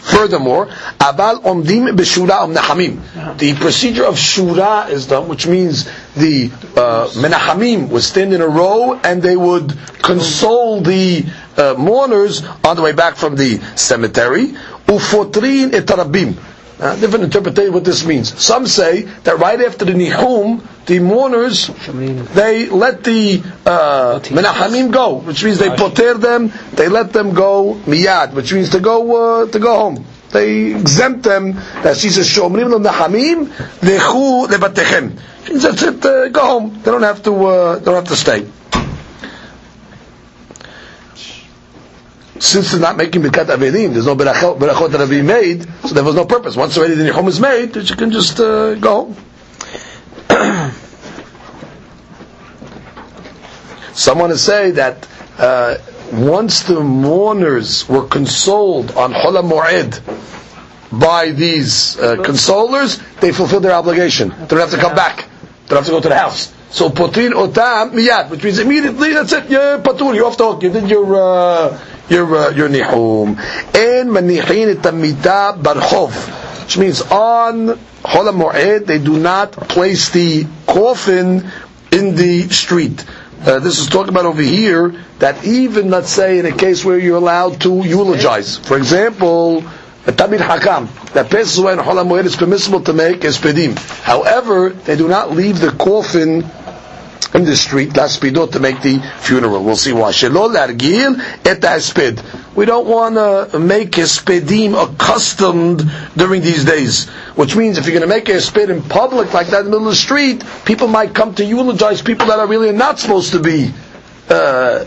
Furthermore, Abal Omdim B'Shura Om Nahamim. The procedure of Shura is done, which means the uh, Menachamim would stand in a row and they would console the uh, mourners on the way back from the cemetery. Ufotrin etarabim. Uh, different interpretation what this means. Some say that right after the Nihum, the mourners, they let the uh, Menachamim go, which means they poter them, they let them go miyad, which means to go uh, to go home. They exempt them. That she says, "Shomrim lo Menachamim lechu lebatechem." That's it. Uh, go home. They don't have to. Uh, they don't have to stay. Since they're not making Birkat Avelim, there's no berachot, that have been made, so there was no purpose. Once already the Nihum is made, you can just uh, go home. [coughs] Someone to say that uh, once the mourners were consoled on Hola Moed by these uh, consolers, they fulfilled their obligation. They don't have to come back. They don't have to go to the house. So potin otam miyad, which means immediately that's it. You're patur. You're off the hook. You did your uh, your uh, your nihum. And manichin etamita barchov, which means on Hola Moed they do not place the coffin in the street. Uh, this is talking about over here that even let's say in a case where you're allowed to eulogize, for example, a tamid hakam that passes away in Hola Moed is permissible to make espedim. However, they do not leave the coffin in the street, laspidot, to make the funeral. We'll see why. Shelo largil et ha'esped. We don't want to make espedim accustomed during these days. Which means if you're going to make a esped in public like that in the middle of the street, people might come to eulogize people that are really not supposed to be uh,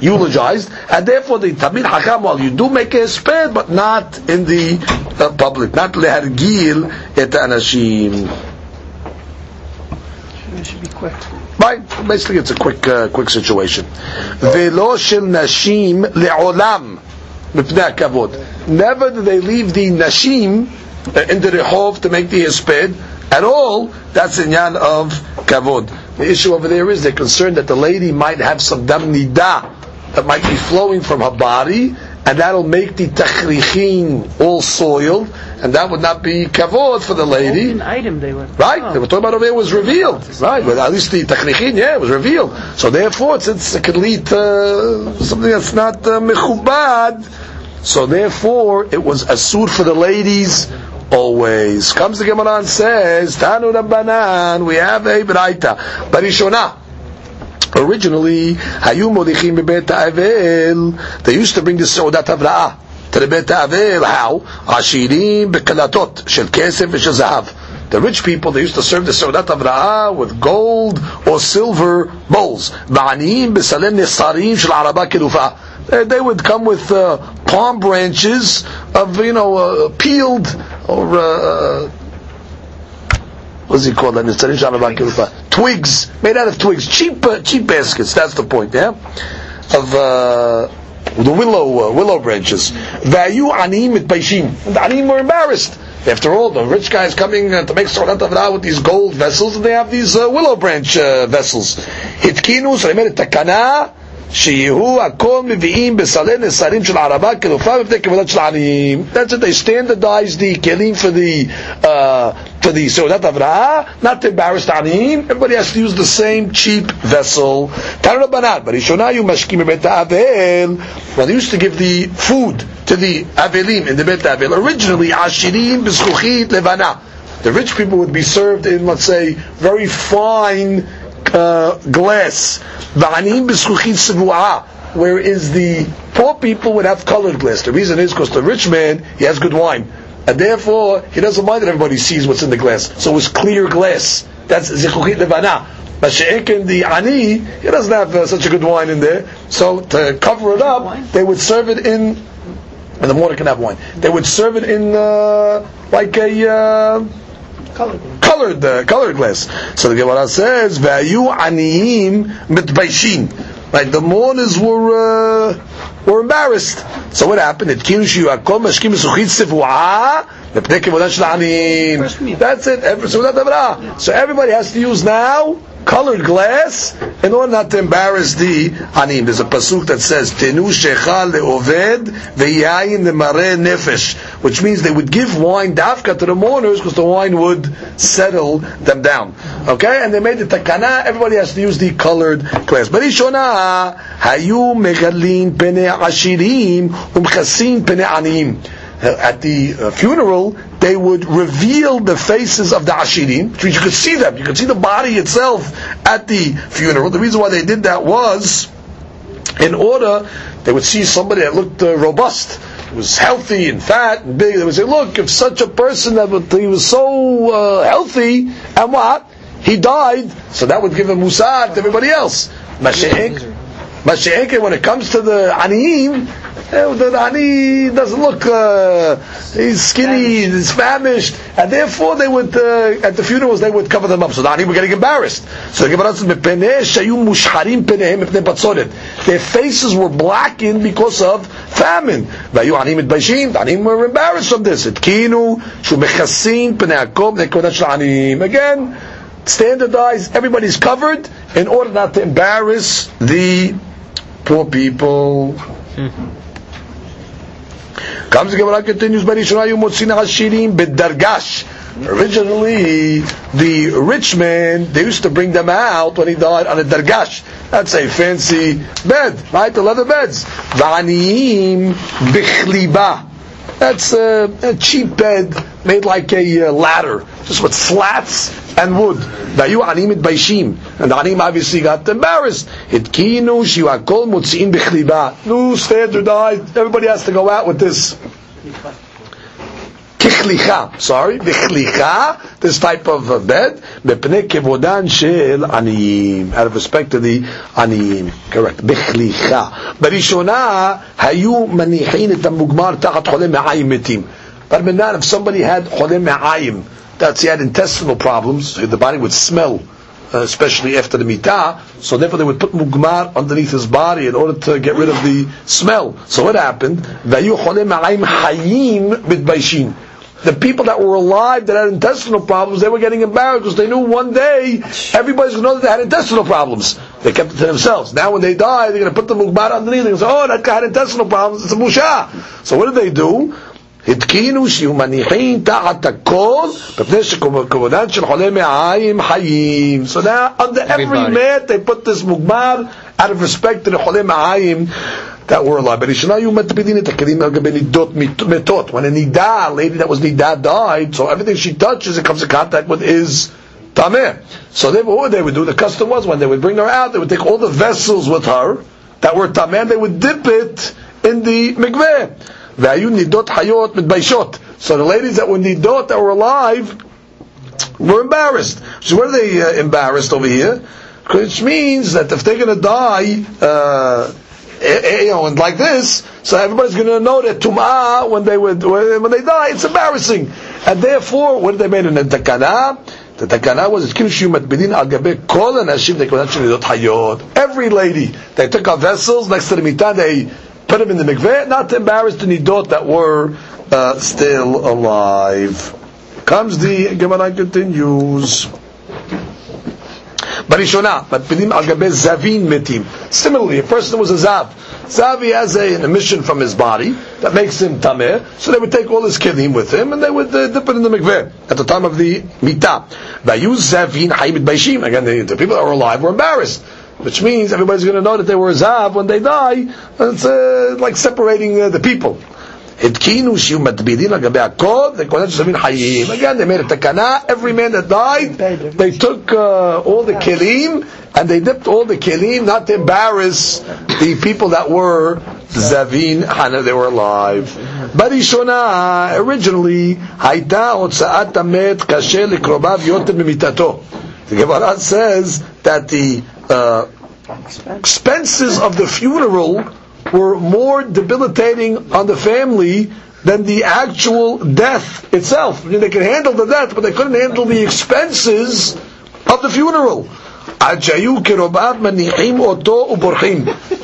eulogized, and therefore the tamid hakam, while you do make a esped, but not in the uh, public, not lehargil et anashim. Should be quick. Right? Basically, it's a quick, uh, quick situation. Velo shel nashim le'olam mipnei kavod. Never do they leave the nashim uh, in the rehov to make the hesped at all. That's the yan of kavod. The issue over there is they're concerned that the lady might have some dam nida that might be flowing from her body, and that'll make the tachrichin all soiled, and that would not be kavod for the lady. They were. Right? Oh. They were talking about over there was revealed. Right? But at least the tachrichin, yeah, it was revealed. So therefore, it's, it's, it could lead to something that's not uh, mechubad. So therefore, it was asur for the ladies always. Comes the Gemara and says, Tanu Rabbanan, we have a braita. Barishona. Originally, Hayu Modichim Bebet Avel, they used to bring the Seudat Avra'ah to the Bet Avel. How? Ashirim Bekalatot, Shel Kesef V'Shel Zahav. The rich people, they used to serve the Seudat Avra'ah with gold or silver bowls. Ba'aniyim B'Salem Nesarim Shel Araba Kerufa. They- would come with uh, palm branches of, you know, uh, peeled or uh, what does he call Twigs made out of twigs, cheap, uh, cheap baskets. That's the point, yeah. Of uh, the willow uh, willow branches. Vayu anim mit paishim. The anim were embarrassed. After all, the rich guys coming uh, to make Avra with these gold vessels, and they have these uh, willow branch uh, vessels. Hitkinu, so they made a takana, שיהיו הכל מביאים בסלי נסרים של ערבה כנופה בפני כבודת של עניים. That's it, they standardize the kelim for the, uh, for the סעודת הבראה, not to embarrass the עניים, everybody has to use the same cheap vessel. תנו רבנן, בראשונה היו משקים בבית האבל, when they used to give the food to the אבלים in the בית האבל, originally עשירים בזכוכית לבנה. The rich people would be served in, let's say, very fine uh, glass. Va'anim sevu'ah. Whereas the poor people would have colored glass. The reason is because the rich man, he has good wine. And therefore, he doesn't mind that everybody sees what's in the glass. So it's clear glass. That's zichuchit levana. But she'ekin, the ani, he doesn't have uh, such a good wine in there. So to cover it up, they would serve it in, and the water can have wine. They would serve it in, uh, like a, uh, Colored. colored uh, colored glass. So the Gemara says, "Vayu aniyim mitbaishin." Like the mourners were uh, were embarrassed. So what happened? It kinshu akom mashkim suchit sivua lepnei kevodan shel First aniyim. meal. That's it. So that Torah. So everybody has to use now colored glass in order not to embarrass the aniyim. There's a pasuk that says tenu shecha leoved veyayin lemare nefesh, which means they would give wine dafka to the mourners because the wine would settle them down. Okay, and they made the takana. Everybody has to use the colored glass. Barishona hayu megalin pene ashirim umchasin pene aniyim at the uh, funeral, they would reveal the faces of the Ashirim, which means you could see them. You could see the body itself at the funeral. The reason why they did that was in order, they would see somebody that looked uh, robust, was healthy and fat and big. They would say, look, if such a person that he was so uh, healthy, and what? He died, so that would give a musar to everybody else. Mashiach. Mashiach, when it comes to the aniyim, eh, the ani doesn't look, uh, he's skinny, he's famished, and therefore they would, uh, at the funerals, they would cover them up. So the ani were getting embarrassed. So the Gemara says, "Mepnei shayu mushharim penehem mipnei batzoret." Their faces were blackened because of famine. Vayu anim mitbaishim. The anim were embarrassed from this. Itkinu shu mechasin pnei akom nekodat shel anim. Again, standardized, everybody's covered in order not to embarrass the poor people. Comes the Gemara continues, Barishona Yumotzina Hashirim Bedargash. Originally, the rich man, they used to bring them out when he died on a dargash. That's a fancy bed, right? The leather beds. V'aniyim bichliba. That's a, a cheap bed made like a uh, ladder, just with slats and wood. Vayu anim it baishim, and the anim obviously got embarrassed. It Hitkinu shiwakol mutziin bichliba. New standardized. Everybody has to go out with this. Kichlicha, sorry, bichlicha, this type of uh, bed, mepnei kevodan shel aniyim, out of respect to the aniyim. Correct, bichlicha. Barishona, hayu manichin et המוגמר תחת חולה מעיים מתים. But Menan, if somebody had חולה מעיים, that's he had intestinal problems, the body would smell, uh, especially after the mitah, so therefore they would put mugmar underneath his body in order to get rid of the smell. So what happened? והיו חולה מעיים חיים מתביישים. The people that were alive that had intestinal problems, they were getting embarrassed because they knew one day everybody's going to know that they had intestinal problems. They kept it to themselves. Now when they die, they're going to put the mugbar underneath. They're going to say, oh, that guy had intestinal problems. It's a musha. So what did they do? התקינו שיהיו מניחים תחת הכל מפני שכבודן של חולי מעיים חיים. So now under every Everybody. mat they put this mugmar out of respect to the חולי מעיים that were alive. But Ishanayu Matbidin Takadim Nidot Metot. When a Nida, a lady that was Nida died, so everything she touches, it comes in contact with is Tameh. So therefore, what they would do, the custom was when they would bring her out, they would take all the vessels with her that were Tameh, they would dip it in the mikveh. Vayu Nidot Hayot Mitbaishot. So the ladies that were Nidot, that were alive, were embarrassed. So where are they uh, embarrassed over here? Which means that if they're going to die, uh, Eh, eh, you know, and like this, so everybody's going to know that tumah when they would, when they die, it's embarrassing, and therefore, what they made in the takana? The takana was bedin al hayot. Every lady, they took our vessels next to the mitan, they put them in the mikveh, not to embarrass the nidot that were uh, still alive. Comes the Gemara continues. Barishona, matpilim al gabe zavin mitim. Similarly, a person was a zav. Zav, he has a, an emission from his body that makes him tameh, so they would take all his kelim with him and they would uh, dip it in the mikveh at the time of the mitah. Vayuz zavin haimid baishim. Again, the, the people that were alive were embarrassed. Which means everybody's going to know that they were a zav when they die. It's uh, like separating uh, the people. התקינו שיהיו מטבילים על גבי הקוד, וכהן ששמים חיים. Again, they made a takana, every man that died, they took uh, all the kelim, and they dipped all the kelim, not to embarrass the people that were zavin, hana, they were alive. בראשונה, originally, הייתה הוצאת המת קשה לקרוביו יותר ממיתתו. The Gemara says that the uh, expenses of the funeral were more debilitating on the family than the actual death itself. I mean, they could handle the death, but they couldn't handle the expenses of the funeral.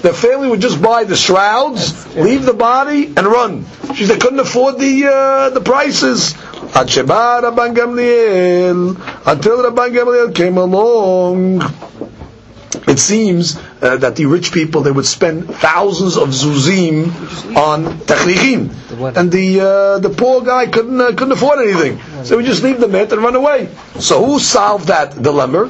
The family would just buy the shrouds, leave the body, and run. She, they couldn't afford the uh, the prices. Until Rabban Gamliel came along. It seems uh, that the rich people they would spend thousands of zuzim on tachlichim, and the uh, the poor guy couldn't uh, couldn't afford anything, so we just leave the met and run away. So who solved that dilemma?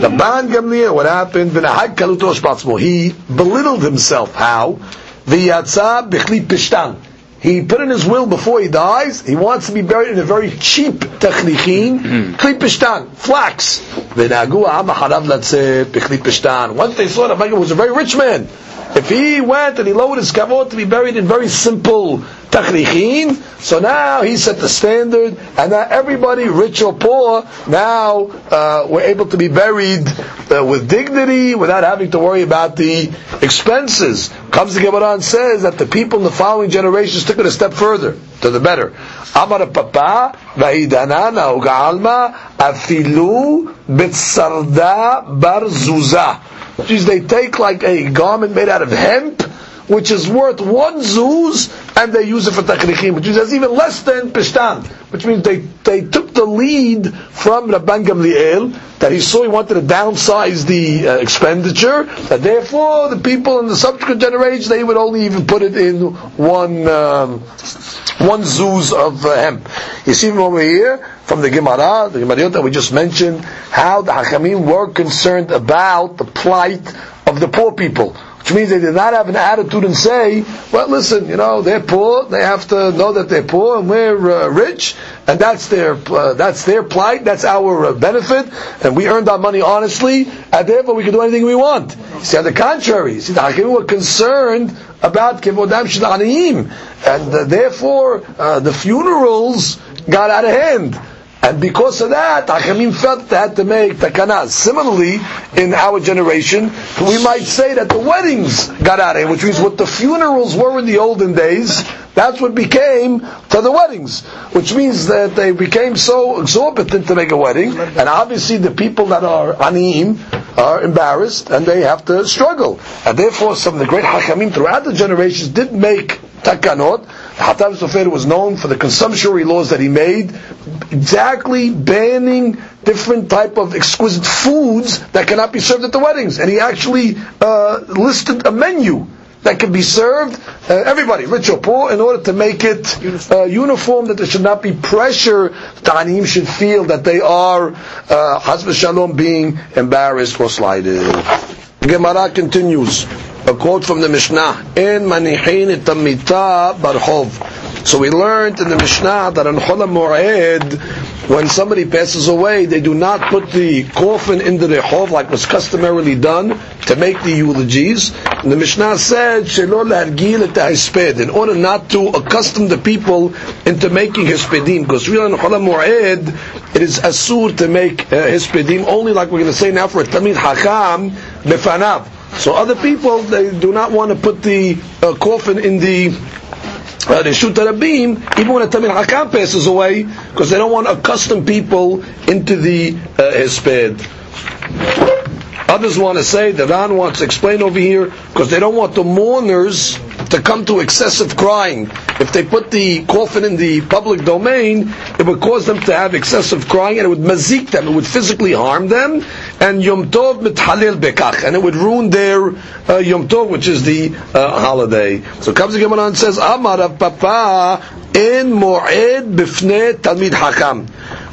The Rabban Gamliel. What happened? V'nahag kaluto responsible. He belittled himself. How? V'yatza bichli pishtan. He put in his will before he dies, he wants to be buried in a very cheap tachrichin, mm-hmm. kli pishtan, flax. V'nagu ha'am harav latzeh. Once they saw that Rabban was a very rich man, if he went and he lowered his kavod to be buried in very simple tachrichin, so now he set the standard, and now everybody, rich or poor, now uh, were able to be buried uh, with dignity without having to worry about the expenses. Comes the Gemara and says that the people in the following generations took it a step further to the better. Amar papa afilu bar zuzah. Which is they take like a garment made out of hemp, which is worth one zuz, and they use it for takrichim, which is even less than pishtan. Which means they, they took the lead from Rabban Gamliel, that he saw he wanted to downsize the uh, expenditure, that therefore the people in the subsequent generations, they would only even put it in one, um, one zuz of uh, hemp. You see from over here, from the Gemara, the Gemara that we just mentioned, how the Hakamim were concerned about the plight of the poor people. Which means they did not have an attitude and say, well, listen, you know, they're poor, they have to know that they're poor and we're uh, rich, and that's their, uh, that's their plight, that's our uh, benefit, and we earned our money honestly, and therefore we can do anything we want. See, on the contrary, see, the Hakim were concerned about kivodam sh'aniyim, and uh, therefore uh, the funerals got out of hand. And because of that, Hachamim felt they had to make takana. Similarly, in our generation, we might say that the weddings got out of which means what the funerals were in the olden days, that's what became to the weddings. Which means that they became so exorbitant to make a wedding, and obviously the people that are aniyim are embarrassed, and they have to struggle. And therefore, some of the great Hachamim throughout the generations did make takanot. Hatam Sofer was known for the consumptionary laws that he made, exactly banning different type of exquisite foods that cannot be served at the weddings. And he actually uh, listed a menu that can be served, uh, everybody, rich or poor, in order to make it uh, uniform, that there should not be pressure. The Ta'anim should feel that they are, uh, Shalom, being embarrassed or slighted. Gemara continues. A quote from the Mishnah. In manihin tamita barhov. So we learned in the Mishnah that on Chol Moed, when somebody passes away, they do not put the coffin in the rehov like was customarily done to make the eulogies. And the Mishnah said, "Shelo largil et hesped," in order not to accustom the people into making hespedim, because really on Chol Moed, it is asur to make uh, hespedim only like we're going to say now for a tamid hakam befanav. So other people they do not want to put the uh, coffin in the uh, a beam even when a Talmid Hakam passes away because they don't want to accustom people into the uh, Hesped. Others want to say, the Ran wants to explain over here, because they don't want the mourners to come to excessive crying. If they put the coffin in the public domain, it would cause them to have excessive crying and it would mazik them, it would physically harm them, and Yom Tov mithalil bekach, and it would ruin their uh, Yom Tov, which is the uh, holiday. So comes the Gemara and says, Amar Papa in mo'ed bifnei talmid hakam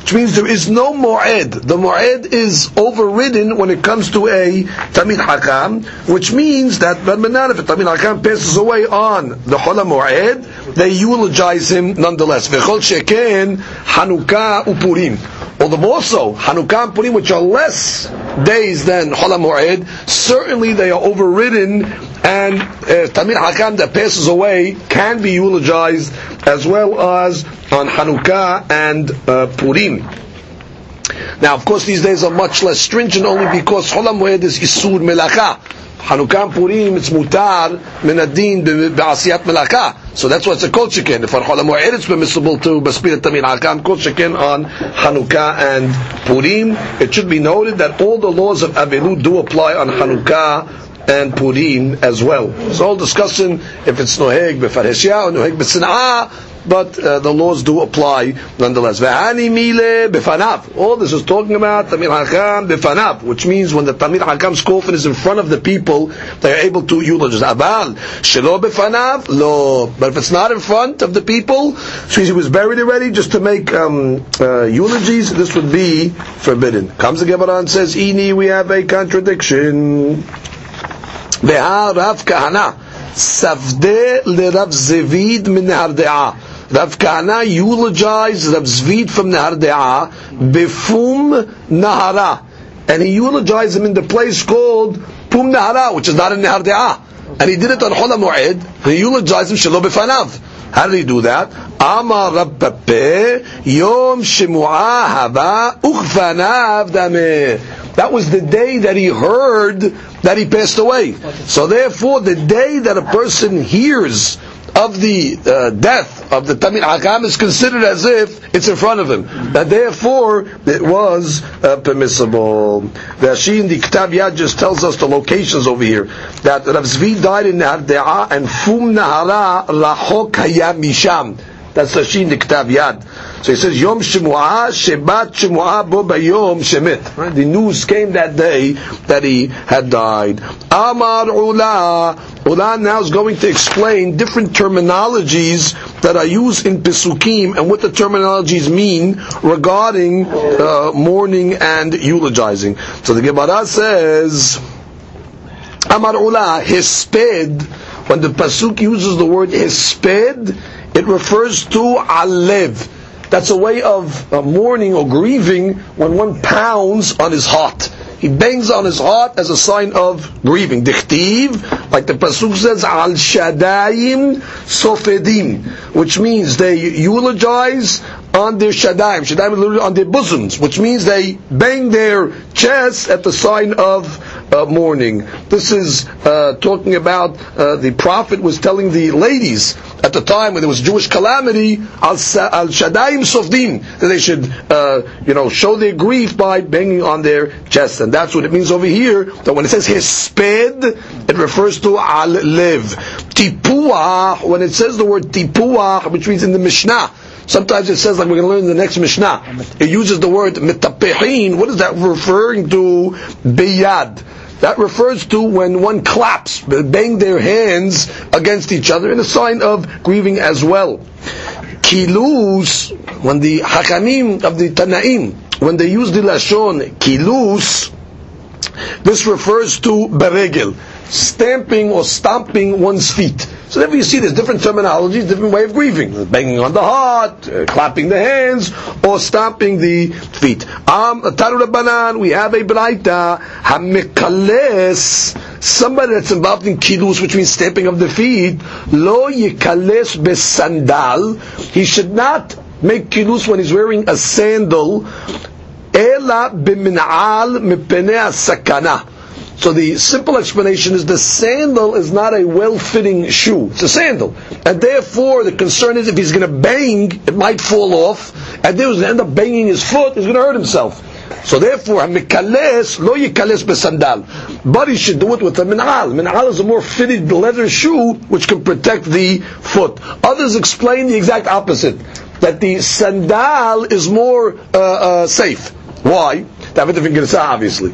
which means there is no mu'ed. The mu'ed is overridden when it comes to a tamid hakam, which means that if a tamid hakam passes away on the chola mu'ed, they eulogize him nonetheless. V'chol sheken Hanukkah upurim. All the more so, Hanukkah and Purim, which are less days than Chola Moed, certainly they are overridden, and uh, Tamir Hakam that passes away can be eulogized as well as on Hanukkah and uh, Purim. Now, of course, these days are much less stringent only because Chola Moed is Isur Melacha. Hanukkah and Purim, it's mutar min adin be'asiyat melaka. So that's why it's a kol sheken. If on Chol HaMoed it's permissible to baspir tamid hakam, kol sheken on Hanukkah and Purim. It should be noted that all the laws of Avilut do apply on Hanukkah and Purim as well. It's all discussing if it's noheg befareshia or noheg besin'ah, but uh, the laws do apply nonetheless. Mile. All this is talking about Tamir Hakam befanav, which means when the Tamir Hakam's coffin is in front of the people, they are able to eulogize. Abal shelo befanav lo. But if it's not in front of the people, so he was buried already, just to make um, uh, eulogies, this would be forbidden. Comes the Gemara and says, "Ini, we have a contradiction." Rav Kahana. Savde le Rav Zevid min Harde'ah. Rav Kahana eulogized Rav Zvid from Nahar Befum Nahara. And he eulogized him in the place called Pum Nahara, which is not in Nahar And he did it on Chola Mu'ed, and he eulogized him Shalom Befanav. How did he do that? Amar Rabbape Yom Shemua Hava Uchfanav Dameh. That was the day that he heard that he passed away. So therefore, the day that a person hears of the uh, death of the Talmid Hakam is considered as if it's in front of him. That therefore it was uh, permissible. The Rashi in the Ktav Yad just tells us the locations over here. That Rav Zvid died in Nahar and Fum Nahara Lahok Hayam Misham. That's Rashi in the Ktav Yad. So he says, Yom Shemua, Shebat Shemua Bo Bayom Shemit. Right? The news came that day that he had died. Amar Ula. Ula now is going to explain different terminologies that are used in Pesukim and what the terminologies mean regarding uh, mourning and eulogizing. So the Gemara says, Amar Ula, Hesped, when the Pasuk uses the word Hesped, it refers to alev. That's a way of uh, mourning or grieving when one pounds on his heart. He bangs on his heart as a sign of grieving. Dichtiv, like the pasuk says, al shadayim sofedim, which means they eulogize on their shadayim, shadayim literally on their bosoms, which means they bang their chests at the sign of uh, mourning. This is uh, talking about uh, the prophet was telling the ladies at the time when there was Jewish calamity, al shadayim sofdim, that they should, uh, you know, show their grief by banging on their chests, and that's what it means over here. That when it says hesped, it refers to al lev. Tipuah, when it says the word tipuah, which means in the Mishnah. Sometimes it says, like we're going to learn in the next Mishnah, it uses the word mitapehin. What is that referring to? Biyad. That refers to when one claps, bang their hands against each other in a sign of grieving as well. Kilus, when the hakamim of the Tanaim, when they use the lashon kilus, this refers to beregel, stamping or stomping one's feet. So therefore you see there's different terminologies, different way of grieving. Banging on the heart, uh, clapping the hands, or stomping the feet. Um, Taru we have a Braita, Hamikales, somebody that's involved in kilus, which means stamping of the feet, Lo yikales besandal, he should not make kilus when he's wearing a sandal, Ela bimin'al mipene sakana so the simple explanation is the sandal is not a well-fitting shoe. It's a sandal. And therefore, the concern is if he's going to bang, it might fall off. And then he's going to end up banging his foot, he's going to hurt himself. So therefore, a mikales lo yikales besandal, but he should do it with a min'al. Min'al is a more fitted leather shoe which can protect the foot. Others explain the exact opposite, that the sandal is more uh, uh, safe. Why? Obviously.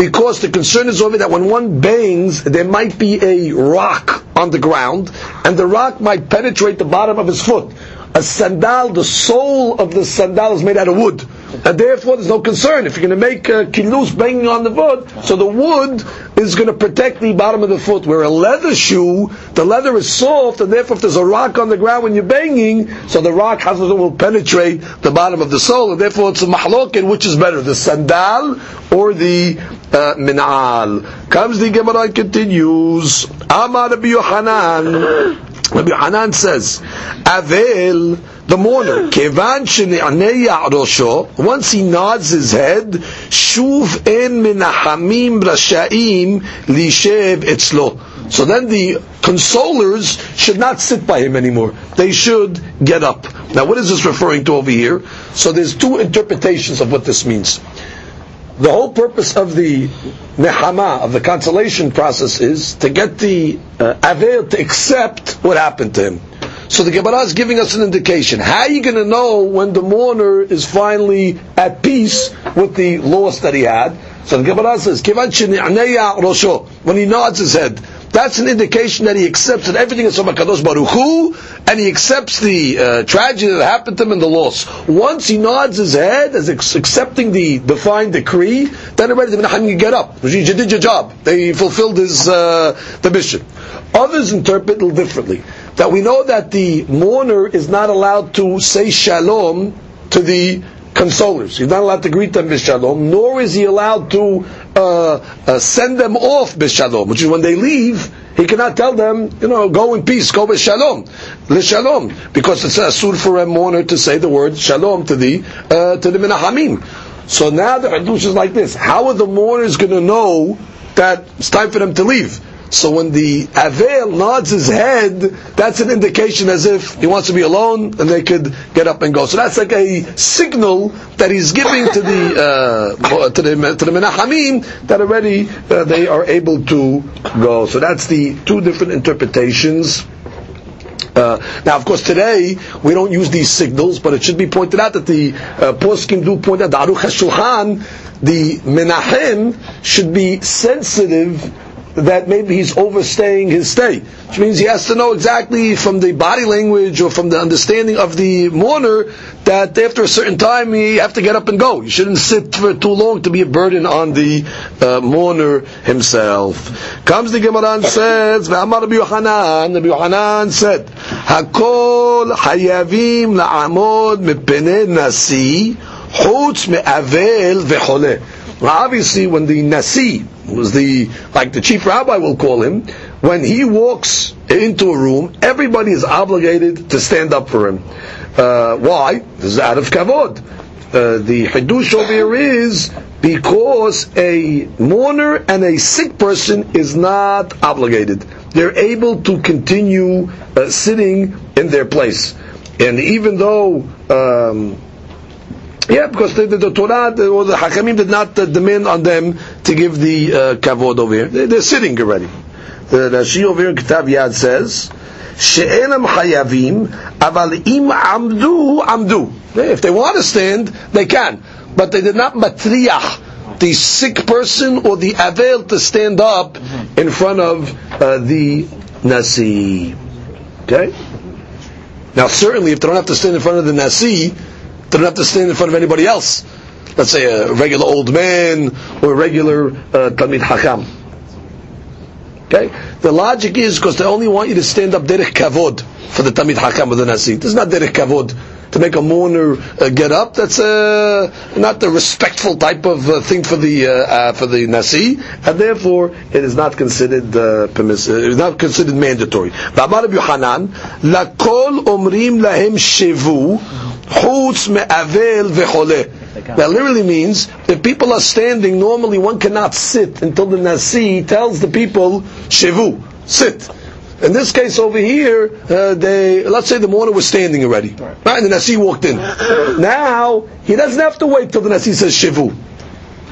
Because the concern is over that when one bangs, there might be a rock on the ground, and the rock might penetrate the bottom of his foot. A sandal, the sole of the sandal is made out of wood. And therefore there's no concern. If you're going to make a kilus banging on the wood, so the wood is going to protect the bottom of the foot. Where a leather shoe, the leather is soft, and therefore if there's a rock on the ground when you're banging, so the rock has will penetrate the bottom of the sole, and therefore it's a mahlokin, which is better, the sandal or the uh, min'al. Comes the Gemara and continues. Amar Yohanan. Rabbi Hanan says, Avel, the mourner, [laughs] kevan rosho, once he nods his head, shuv en minahamim rashaim lishev etzlo. So then the consolers should not sit by him anymore. They should get up. Now what is this referring to over here? So there's two interpretations of what this means. The whole purpose of the nehama, of the consolation process, is to get the uh, avel to accept what happened to him. So the Gemara is giving us an indication. How are you going to know when the mourner is finally at peace with the loss that he had? So the Gemara says, when he nods his head, that's an indication that he accepts that everything is from Hakadosh Baruch Hu, and he accepts the uh, tragedy that happened to him and the loss. Once he nods his head as accepting the divine decree, then already the Menachem can get up. You did your job. They fulfilled his uh, the mission. Others interpret it differently. That we know that the mourner is not allowed to say shalom to the consolers. He's not allowed to greet them with shalom, nor is he allowed to uh, uh, send them off b'shalom, which is when they leave, he cannot tell them, you know, go in peace, go b'shalom, l'shalom, because it's a asur for a mourner to say the word shalom to the uh, to the minahamim. So now the hadush is like this: How are the mourners going to know that it's time for them to leave? So when the Avel nods his head, that's an indication as if he wants to be alone and they could get up and go. So that's like a signal that he's giving to the uh, to the to the Menachamim that already uh, they are able to go. So that's the two different interpretations. Uh, now, of course, today we don't use these signals, but it should be pointed out that the uh, poskim do point out the Aruch HaShulchan, the Menachem should be sensitive that maybe he's overstaying his stay, which means he has to know exactly from the body language or from the understanding of the mourner that after a certain time you have to get up and go. You shouldn't sit for too long to be a burden on the uh, mourner himself. Comes the Gemara and says, "Ve'amar Rabbi Yohanan." Rabbi Yohanan said, "Hakol hayavim la'amod mepene nasi." Chutz me'avel ve'choleh. Well, obviously, when the nasi was the like the chief rabbi will call him, when he walks into a room, everybody is obligated to stand up for him. Uh, why? This is out of kavod. Uh, the hadush over here is because a mourner and a sick person is not obligated. They're able to continue uh, sitting in their place, and even though. Um, yeah, because the, the, the Torah the, or the Hakamim did not uh, demand on them to give the uh, kavod over here. They, are sitting already. The Rashi over here in Ktav Yad says, she'enam chayavim, aval im amdu amdu. If they want to stand, they can. But they did not matriach the sick person or the avel to stand up in front of uh, the nasi. Okay? Now certainly if they don't have to stand in front of the nasi, they don't have to stand in front of anybody else. Let's say a regular old man or a regular uh, Talmid Hakam. Okay? The logic is because they only want you to stand up derech kavod for the Talmid Hakam or the Nasi. This is not derech kavod to make a mourner uh, get up. That's uh, not the respectful type of uh, thing for the uh, uh, for the nasi, and therefore it is not considered uh. It is not considered mandatory. V'amar Yohanan, lakol omrim lahem shevu Chutz me'avel v'choleh. That literally means if people are standing, normally one cannot sit until the Nasi tells the people, Shevu, sit. In this case over here, uh, they let's say the mourner was standing already, right? And the Nasi walked in. Now he doesn't have to wait till the Nasi says Shivu.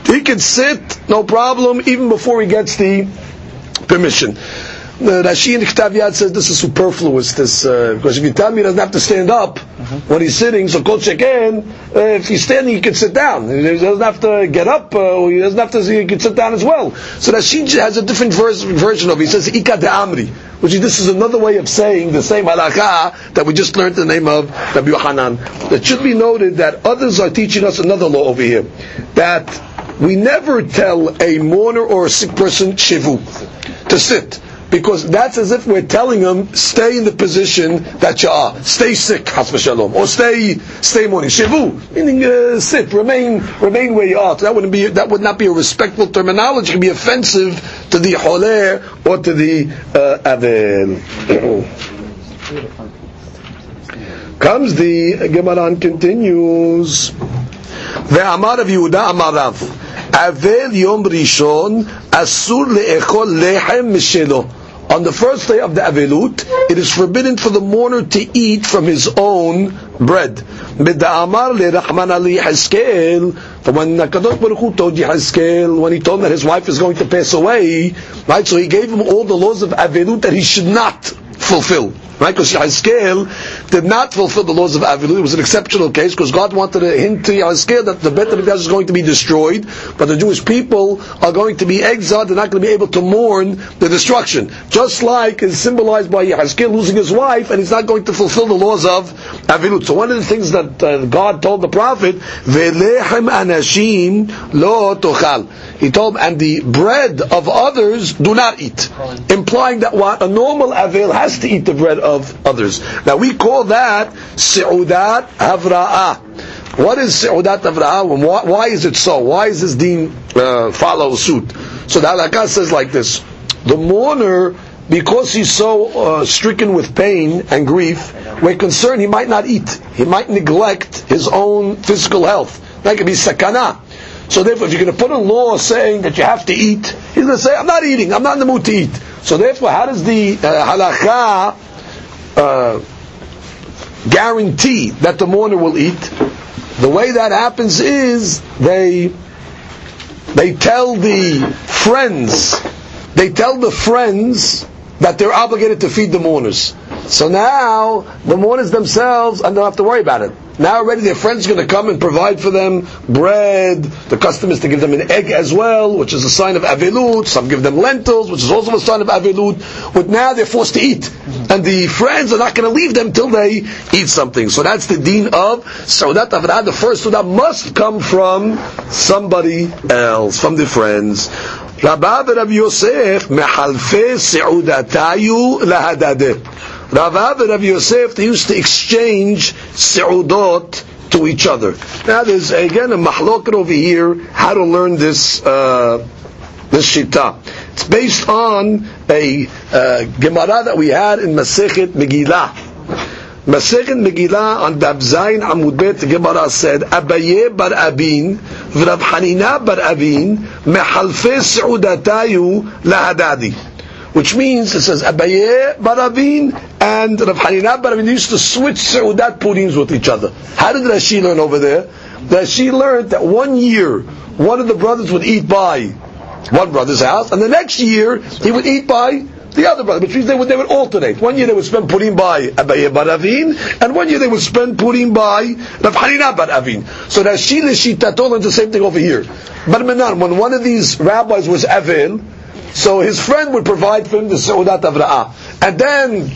he can sit, no problem, even before he gets the permission. The Rashi in Ktav Yad says this is superfluous. This uh, because if you tell me he doesn't have to stand up when he's sitting, so kol sheken, uh, if he's standing, he can sit down. He doesn't have to get up. Uh, he doesn't have to. He can sit down as well. So Rashi has a different verse, version of. it. He says ika de amri, which is, this is another way of saying the same halakha that we just learned the name of Rabbi Yohanan. It should be noted that others are teaching us another law over here that we never tell a mourner or a sick person shivu to sit Because that's as if we're telling him, stay in the position that you are. Stay sick, has v'shalom. Or stay, stay mourning. Shivu, meaning uh, sit, remain, remain where you are. So that wouldn't be, that would not be a respectful terminology. It could be offensive to the holeh or to the uh, avel. [coughs] Comes the Gemara and continues. ואמר רב יהודה אמר רב, אבל יום ראשון אסור לאכול לחם משלו. on the first day of the Avilut, it is forbidden for the mourner to eat from his own bread. B'da'amar le'rachman ali Yehezkel, from when Kadosh Baruch Hu told Yehezkel, when he told him that his wife is going to pass away, right, so he gave him all the laws of Avilut that he should not fulfill. Right? Because Yehezkel did not fulfill the laws of Avilut. It was an exceptional case because God wanted to hint to Yehezkel that the Beit HaMikdash is going to be destroyed, but the Jewish people are going to be exiled. They're not going to be able to mourn the destruction. Just like is symbolized by Yehezkel losing his wife, and he's not going to fulfill the laws of Avilut. So one of the things that uh, God told the prophet, "Velechem anashim lo tochal." He told him, and the bread of others do not eat, implying that what a normal avil has to eat the bread of others. Now we call that seudat havra'ah. What is seudat havra'ah? Why, why is it so? Why is this deen uh, follow suit? So the halakha says like this: the mourner. Because he's so uh, stricken with pain and grief, we're concerned he might not eat. He might neglect his own physical health. That could be sakana. So therefore, if you're going to put a law saying that you have to eat, he's going to say, I'm not eating, I'm not in the mood to eat. So therefore, how does the uh, halakha uh, guarantee that the mourner will eat? The way that happens is they they tell the friends, they tell the friends that they're obligated to feed the mourners. So now the mourners themselves and don't have to worry about it. Now already their friends are going to come and provide for them bread. The custom is to give them an egg as well, which is a sign of avilut. Some give them lentils, which is also a sign of avilut. But now they're forced to eat. And the friends are not going to leave them till they eat something. So that's the deen of Saudat Avrah. The first Sudah must come from somebody else, from the friends. Rabbi Rabbi Yosef, mehalfe se'udatayu lahadadeh. Rav and Rav Yosef, they used to exchange seudot to each other. Now there's again a mahloket over here, how to learn this, uh, this shita. It's based on a uh, Gemara that we had in Masechet Megillah. Masechet Megillah on Daf Zayin Gemara said, Abaye bar Abin, v'Rav Hanina bar Abin, mehalfe seudatayu lahadadi which means it says Abaye Baravin and Rav Hanina Baravin used to switch Seudat Purims with each other. How did Rashi learn over there? Rashi learned that one year one of the brothers would eat by one brother's house, and the next year he would eat by the other brother, which means they would, they would alternate. One year they would spend Purim by Abaye Baravin, and one year they would spend Purim by Rav Hanina Baravin. So Rashi Lishitato learns the same thing over here. But when one of these rabbis was Avil, so his friend would provide for him the Seudat Avra'ah. And then,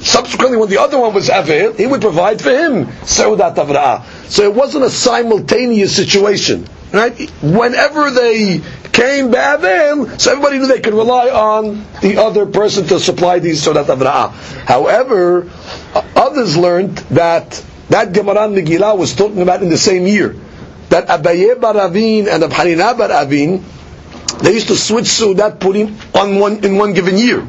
subsequently, when the other one was Avil, he would provide for him Seudat Avra'ah. So it wasn't a simultaneous situation. Right? Whenever they came Ba'avil, so everybody knew they could rely on the other person to supply these Seudat Avra'ah. However, others learned that that Gemara Megillah was talking about in the same year. That Abaye Baravin and Abhanina Baravin they used to switch Sudat Purim on one, in one given year.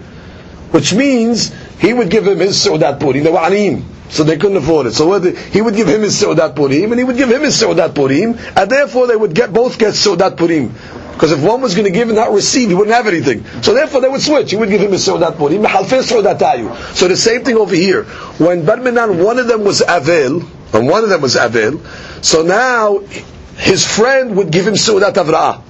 Which means he would give him his Sudat Purim. They were Anim. So they couldn't afford it. So he would give him his Sudat Purim, and he would give him his Sudat Purim, and therefore they would get both get Sudat Purim. Because if one was going to give and not receive, he wouldn't have anything. So therefore they would switch. He would give him his Sudat Purim. So the same thing over here. When Barminan, one of them was Avil, and one of them was Avel, so now his friend would give him Seudat Avra'ah.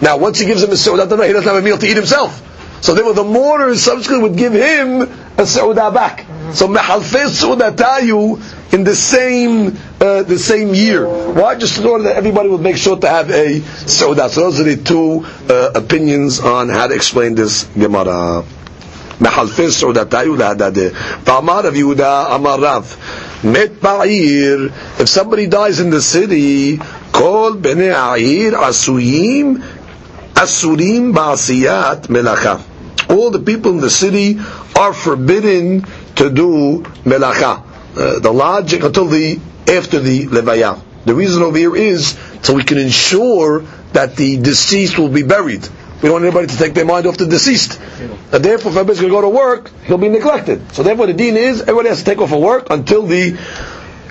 Now, once he gives him a Seudat Avra'ah, he doesn't have a meal to eat himself. So therefore, the mourners subsequently would give him a Seudah back. So Mehalfeh Seudatayu in the same uh, the same year. Why? Just in order that everybody would make sure to have a Seudah. So those are the two uh, opinions on how to explain this Gemara. מחלפי סעודתיו להדדה. ואמר רב יהודה, אמר רב, מת בעיר, if somebody dies in the city, כל בני העיר עשויים, asurim ba'asiyat melacha. All the people in the city are forbidden to do melacha. Uh, the logic until the after the levaya. The reason over here is so we can ensure that the deceased will be buried. We don't want anybody to take their mind off the deceased. And therefore, if everybody's going to go to work, he'll be neglected. So therefore, the deen is everybody has to take off for work until the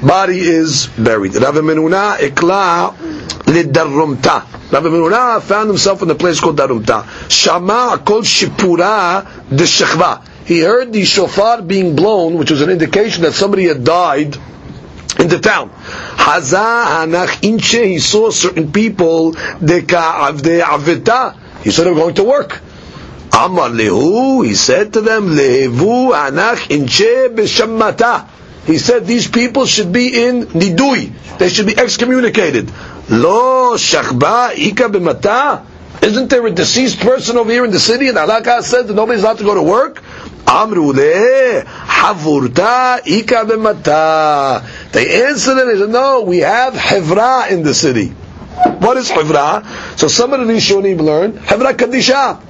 body is buried. Rav Menuna Ikla lidarumta. Rav Menuna found himself in a place called Darumta. Shama called Shipura de Shechva. He heard the shofar being blown, which was an indication that somebody had died in the town. Haza hanach inche, he saw certain people, de ka'avde avita. He said they were going to work. Amar lehu, he said to them, lehevu anach inche b'shammata. He said these people should be in nidui. They should be excommunicated. Lo shachba ika b'mata. Isn't there a deceased person over here in the city? And Allah said that nobody's allowed to go to work. Amru havurta ika b'mata. They answered it. Said, no, we have hevra in the city. What is hevra? So some of the Rishonim learned hevra kadisha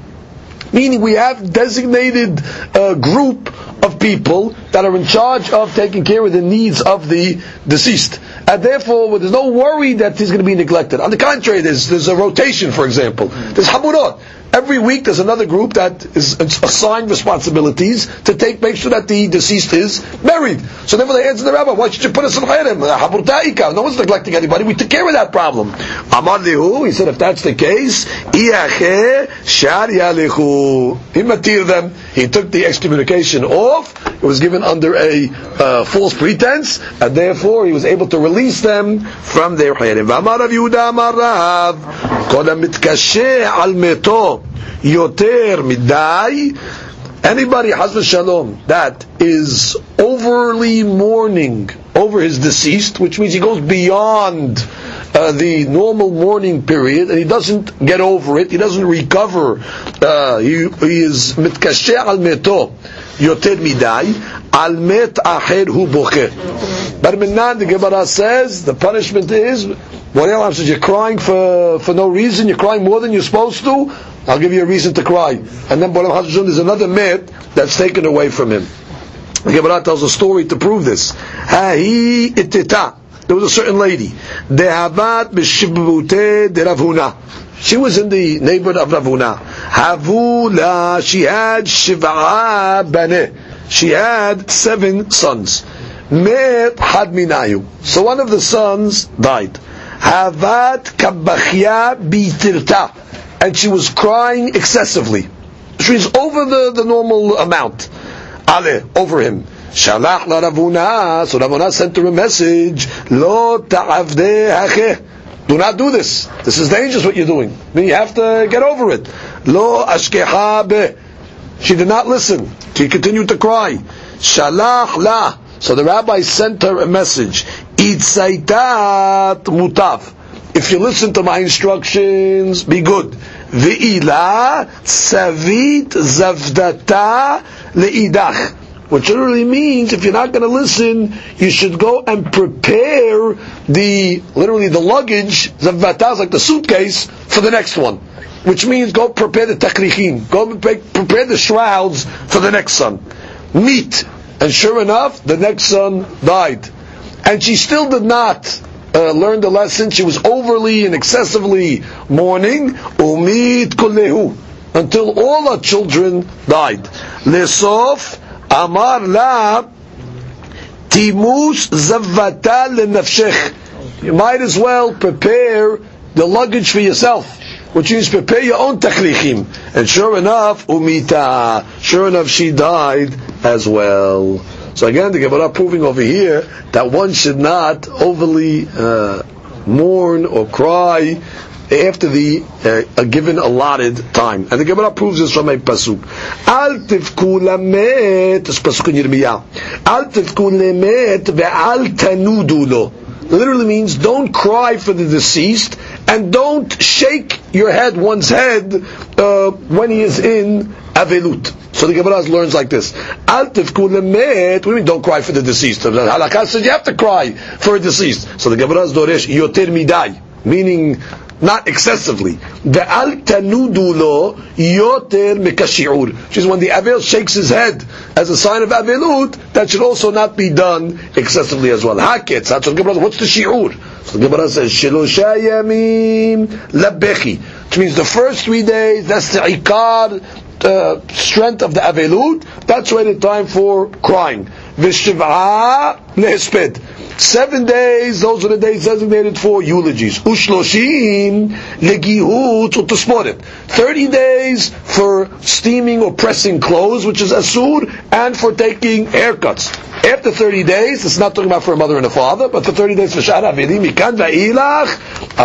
meaning we have designated uh, group of people that are in charge of taking care of the needs of the deceased. And therefore, there's no worry that he's going to be neglected. On the contrary, there's, there's a rotation, for example. There's haburot. Every week there's another group that is assigned responsibilities to take, make sure that the deceased is married. So therefore they answer the rabbi, why should you put us in chayrim? Uh, no one's neglecting anybody. We took care of that problem. Amar lihu, he said, if that's the case, he matir them. He took the excommunication off. It was given under a uh, false pretense, and therefore he was able to release them from their chayrim. Amar Yehuda, Amar Rav, al. Yoter midai. Anybody, Hazan Shalom, that is overly mourning over his deceased, which means he goes beyond uh, the normal mourning period, and he doesn't get over it, he doesn't recover, uh, he, he is mitkasheh al meto yoter midai al met aher hu bocher. But Minan, the Gemara says the punishment is what says you're crying for for no reason. You're crying more than you're supposed to. I'll give you a reason to cry. And then Bolam Hazun is another mit that's taken away from him. The Gemara tells a story to prove this. Itita. There was a certain lady. Dehavat deravuna she was in the neighborhood of Rav Huna. Havula, she had shiva'a bane. She had seven sons. Met had minayu. So one of the sons died. Havat kabachya bitirta. And she was crying excessively. She was over the, the normal amount. Ale, over him. Shalach la Rav Huna. So Rav Huna sent her a message. Lo ta'avde hacheh. Do not do this. This is dangerous what you're doing. I mean, you have to get over it. Lo ashkeha be. She did not listen. She continued to cry. Shalach la. So the rabbi sent her a message. Itzaitat mutav. If you listen to my instructions, be good. Ve'ila savit zavdata le'idach. Which literally means if you're not going to listen, you should go and prepare the, literally the luggage, zavdata is like the suitcase, for the next one. Which means go prepare the takrichim, go prepare the shrouds for the next son. Meet. And sure enough, the next son died. And she still did not uh, learn the lesson. She was overly and excessively mourning. Umid kulehu. Until all her children died. Amar la timus zavata lenafshech. You might as well prepare the luggage for yourself. Which means prepare your own taklichim. And sure enough, umita. Sure enough, she died as well. So again, the Gemara proving over here that one should not overly uh, mourn or cry after the uh, a given allotted time. And the Gemara proves this from a pasuk. Al tivku lamet, this pasuk in Yirmiyah. Al tivku lamet ve'al tanudu lo. Literally means don't cry for the deceased and don't shake your head, one's head, uh, when he is in avelut. So the Gemara learns like this: Al tivku lemet. What do you mean? Don't cry for the deceased. The halakha says you have to cry for a deceased. So the Gemara doresh yoter midai, meaning not excessively. The al tanudu lo yoter mikashiur. Which is when the avel shakes his head as a sign of avelut, that should also not be done excessively as well. Haketz. That's what. What's the shiur? So the Gemara says shilosha yamim labechi. Which means the first three days. That's the ikar uh, strength of the avelut. That's why the time for crying. V'shiv'a lehesped. Seven days, those are the days designated for eulogies. Ushloshim legihut utosmorim. Thirty days for steaming or pressing clothes, which is asur, and for taking haircuts. After 30 days, it's not talking about for a mother and a father, but for 30 days for shara avedim, mikan va'ilach,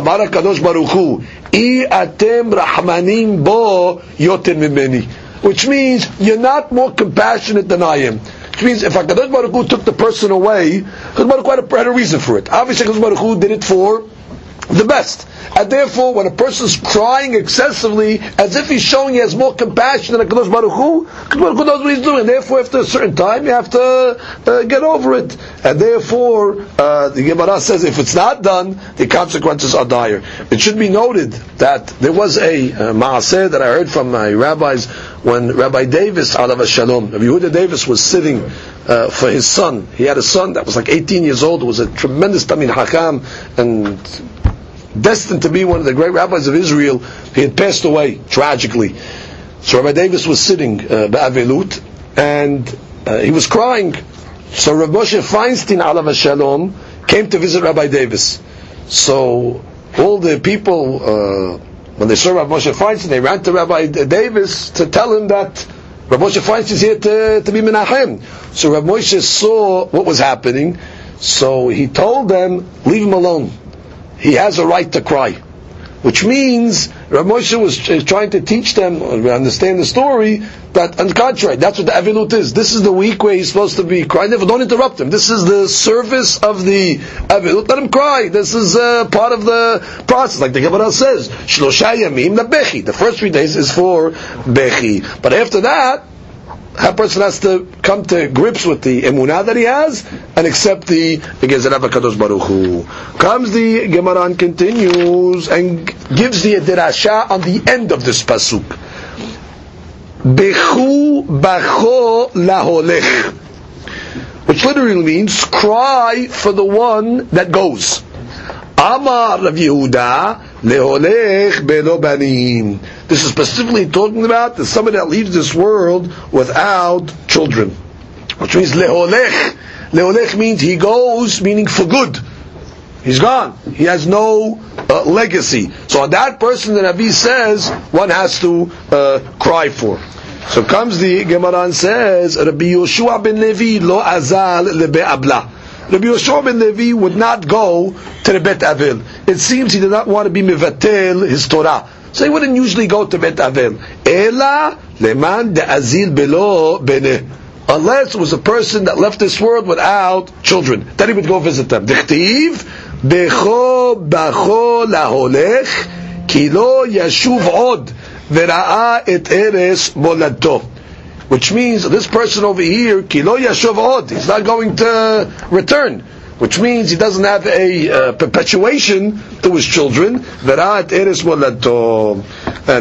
baruch hu, i atem rahmanim bo yoter mimeni. Which means, you're not more compassionate than I am. Which means if HaKadosh Baruch Hu took the person away, HaKadosh Baruch Hu had a, had a reason for it. Obviously HaKadosh Baruch Hu did it for the best. And therefore, when a person is crying excessively, as if he's showing he has more compassion than HaKadosh Baruch Hu, HaKadosh Baruch Hu knows what he's doing. Therefore, after a certain time, you have to uh, get over it. And therefore, uh, the Gemara says if it's not done, the consequences are dire. It should be noted that there was a uh, maaseh that I heard from my rabbis when Rabbi Davis, alav shalom, Rabbi Yehuda Davis was sitting uh, for his son. He had a son that was like 18 years old, was a tremendous Talmid Hakam, and destined to be one of the great rabbis of Israel. He had passed away tragically. So Rabbi Davis was sitting uh, Ba'avelut, and uh, he was crying. So Rabbi Moshe Feinstein, alav shalom, came to visit Rabbi Davis. So all the people, uh, when they saw Rabbi Moshe Feinstein, they ran to Rabbi Davis to tell him that Rabbi Moshe Feinstein is here to, to be Menachem. So Rabbi Moshe saw what was happening, so he told them, leave him alone. He has a right to cry. Which means Rav Moshe was trying to teach them, or understand the story, that on the contrary, that's what the Avilut is. This is the week where he's supposed to be crying. Never, don't interrupt him. This is the service of the Avilut. Let him cry. This is uh, part of the process. Like the Gemara says, Shlosha Yamim Bechi. The first three days is for Bechi. But after that, that person has to come to grips with the emunah that he has and accept the Gezerah Kadosh Baruch Hu. Comes the Gemara and continues and gives the derasha on the end of this pasuk. Bechu bacho laholech, which literally means cry for the one that goes. Amar Rav This is specifically talking about the somebody that leaves this world without children, which means leholech. Leholech means he goes, meaning for good. He's gone. He has no uh, legacy. So on that person, the Nabi says one has to uh, cry for. So comes the Gemara and says, Rabbi Yoshua ben Levi lo azal lebe abla. Rabbi Yoshua ben Levi would not go to the Bet Avil. It seems he did not want to be mevatel his Torah. So he wouldn't usually go to Bet Avil. Ela leman de azil belo bene. Unless it was a person that left this world without children. Then he would go visit them. Dichtiv, becho bacho laholech, ki lo yashuv od, vera'a et eres moladto. Which means this person over here, ki lo yashuv od, he's not going to return which means he doesn't have a uh, perpetuation to his children, and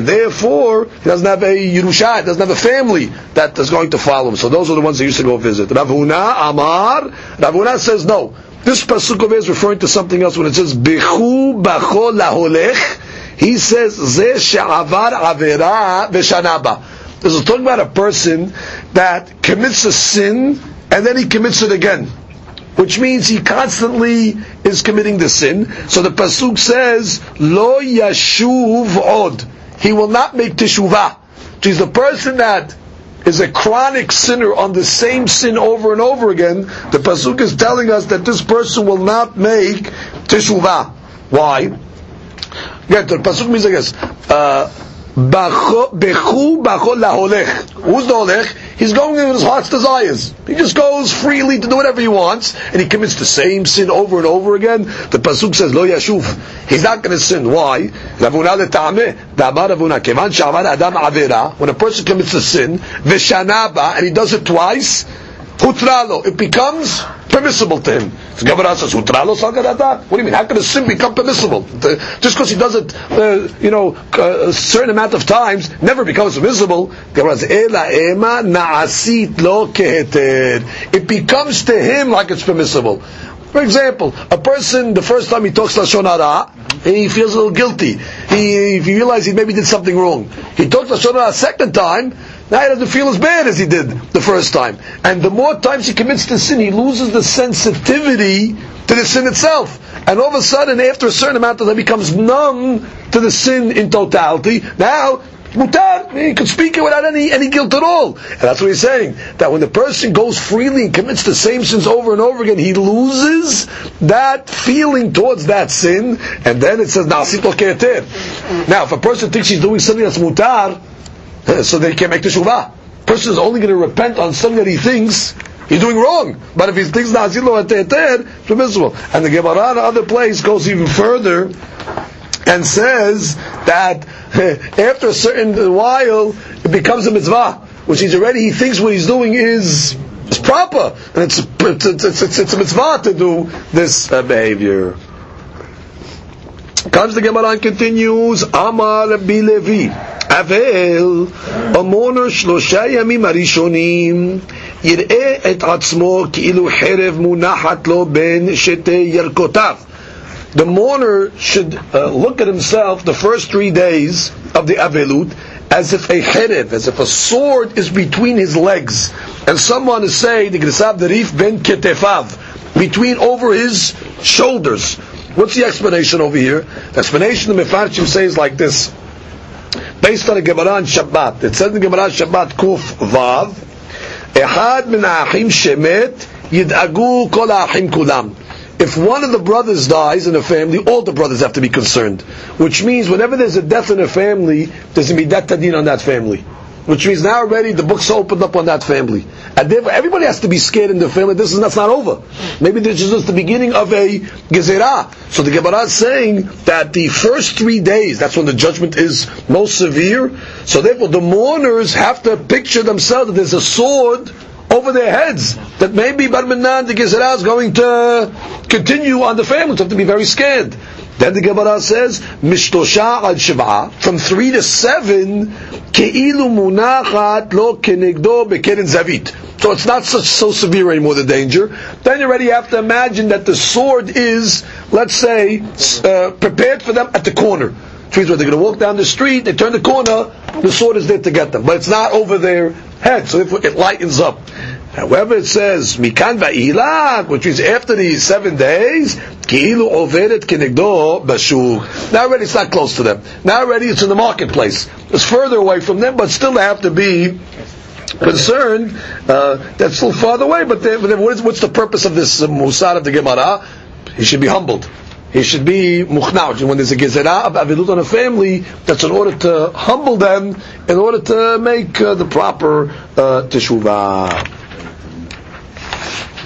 therefore he doesn't have a yerusha, doesn't have a family that is going to follow him. So those are the ones that used to go visit. Rav Huna Amar, Rav Huna says no. This pasuk is referring to something else when it says bechu bacho laholech. He says ze she'avar avera v'shanaba. This is talking about a person that commits a sin and then he commits it again which means he constantly is committing the sin. So the pasuk says, "Lo yashuv od." He will not make teshuvah. He's the person that is a chronic sinner on the same sin over and over again. The pasuk is telling us that this person will not make teshuvah. Why? Get the pasuk means I guess. Uh, Bechu laholech. Who's the holech? He's going with his heart's desires. He just goes freely to do whatever he wants, and he commits the same sin over and over again. The pasuk says lo yashuv. He's not going to sin. Why? When a person commits a sin, vishanaba, and he does it twice, hutralo. It becomes permissible to him. The Gemara says, hutralo sagadata. What do you mean? How can a sin become permissible? Just because he does it, uh, you know, uh, a certain amount of times, never becomes permissible. Gemara says, ela ema naasit lo keheter. It becomes to him like it's permissible. For example, a person, the first time he talks Lashon Hara, he feels a little guilty. He, he realizes he maybe did something wrong. He talks Lashon Hara a second time, now he doesn't feel as bad as he did the first time. And the more times he commits the sin, he loses the sensitivity to the sin itself. And all of a sudden, after a certain amount of time, he becomes numb to the sin in totality. Now, mutar, he can speak it without any, any guilt at all. And that's what he's saying. That when the person goes freely and commits the same sins over and over again, he loses that feeling towards that sin, and then it says. Now, if a person thinks he's doing something that's mutar, [laughs] so they can't make teshuvah. Person is only going to repent on something that he thinks he's doing wrong. But if he thinks Na'asit lo ke'eter, it's permissible. And the Gemara in other place goes even further and says that [laughs] after a certain while it becomes a mitzvah, which he's already he thinks what he's doing is is proper, and it's it's it's, it's, it's a mitzvah to do this uh, behavior. Comes the Gemara and continues, Amar Rabbi Levi, Avel, a mourner שלושה ימים הראשונים, יראה את עצמו כאילו חרב מונחת לו בין שתי ירקותיו. the mourner should uh, look at himself the first three days of the Avelut as if a cherev, as if a sword is between his legs. And someone is saying, the Grisav Derif ben Ketefav, between over his shoulders. What's the explanation over here? The explanation the Mefarshim says like this. Based on the Gemara on Shabbat. It says in the Gemara Shabbat Kuf Vav, Ehad min ha'achim shemet, yid'agu kol ha'achim kulam if one of the brothers dies in a family, all the brothers have to be concerned. Which means whenever there's a death in a family, there's going to be death tadin on that family. Which means now already the books opened up on that family. And therefore everybody has to be scared in the family. This is that's not over. Maybe this is just the beginning of a gezerah. So the Gemara is saying that the first three days, that's when the judgment is most severe. So therefore the mourners have to picture themselves that there's a sword over their heads that maybe Barminan the Gezerah is going to continue on the family. So have to be very scared. Then the Gemara says, Mishtosha al Shiv'a, from three to seven, Ke'ilu munachat lo kenegdo bekeren zavit. So it's not such so severe anymore, the danger. Then you already have to imagine that the sword is, let's say, uh, prepared for them at the corner. Means when they're going to walk down the street, they turn the corner, the sword is there to get them. But it's not over their head, so therefore it lightens up. However, it says mikan va'ilak, which means after these seven days, ki'ilu overet kenegdo bashuk. Now already it's not close to them. Now already it's in the marketplace. It's further away from them, but still they have to be concerned. Uh, that's still farther away. But, they, but then what is, what's the purpose of this uh, musar of the Gemara? He should be humbled. He should be muchnauj. When there's a gezerah of avilut on a family, that's in order to humble them, in order to make uh, the proper uh, teshuvah.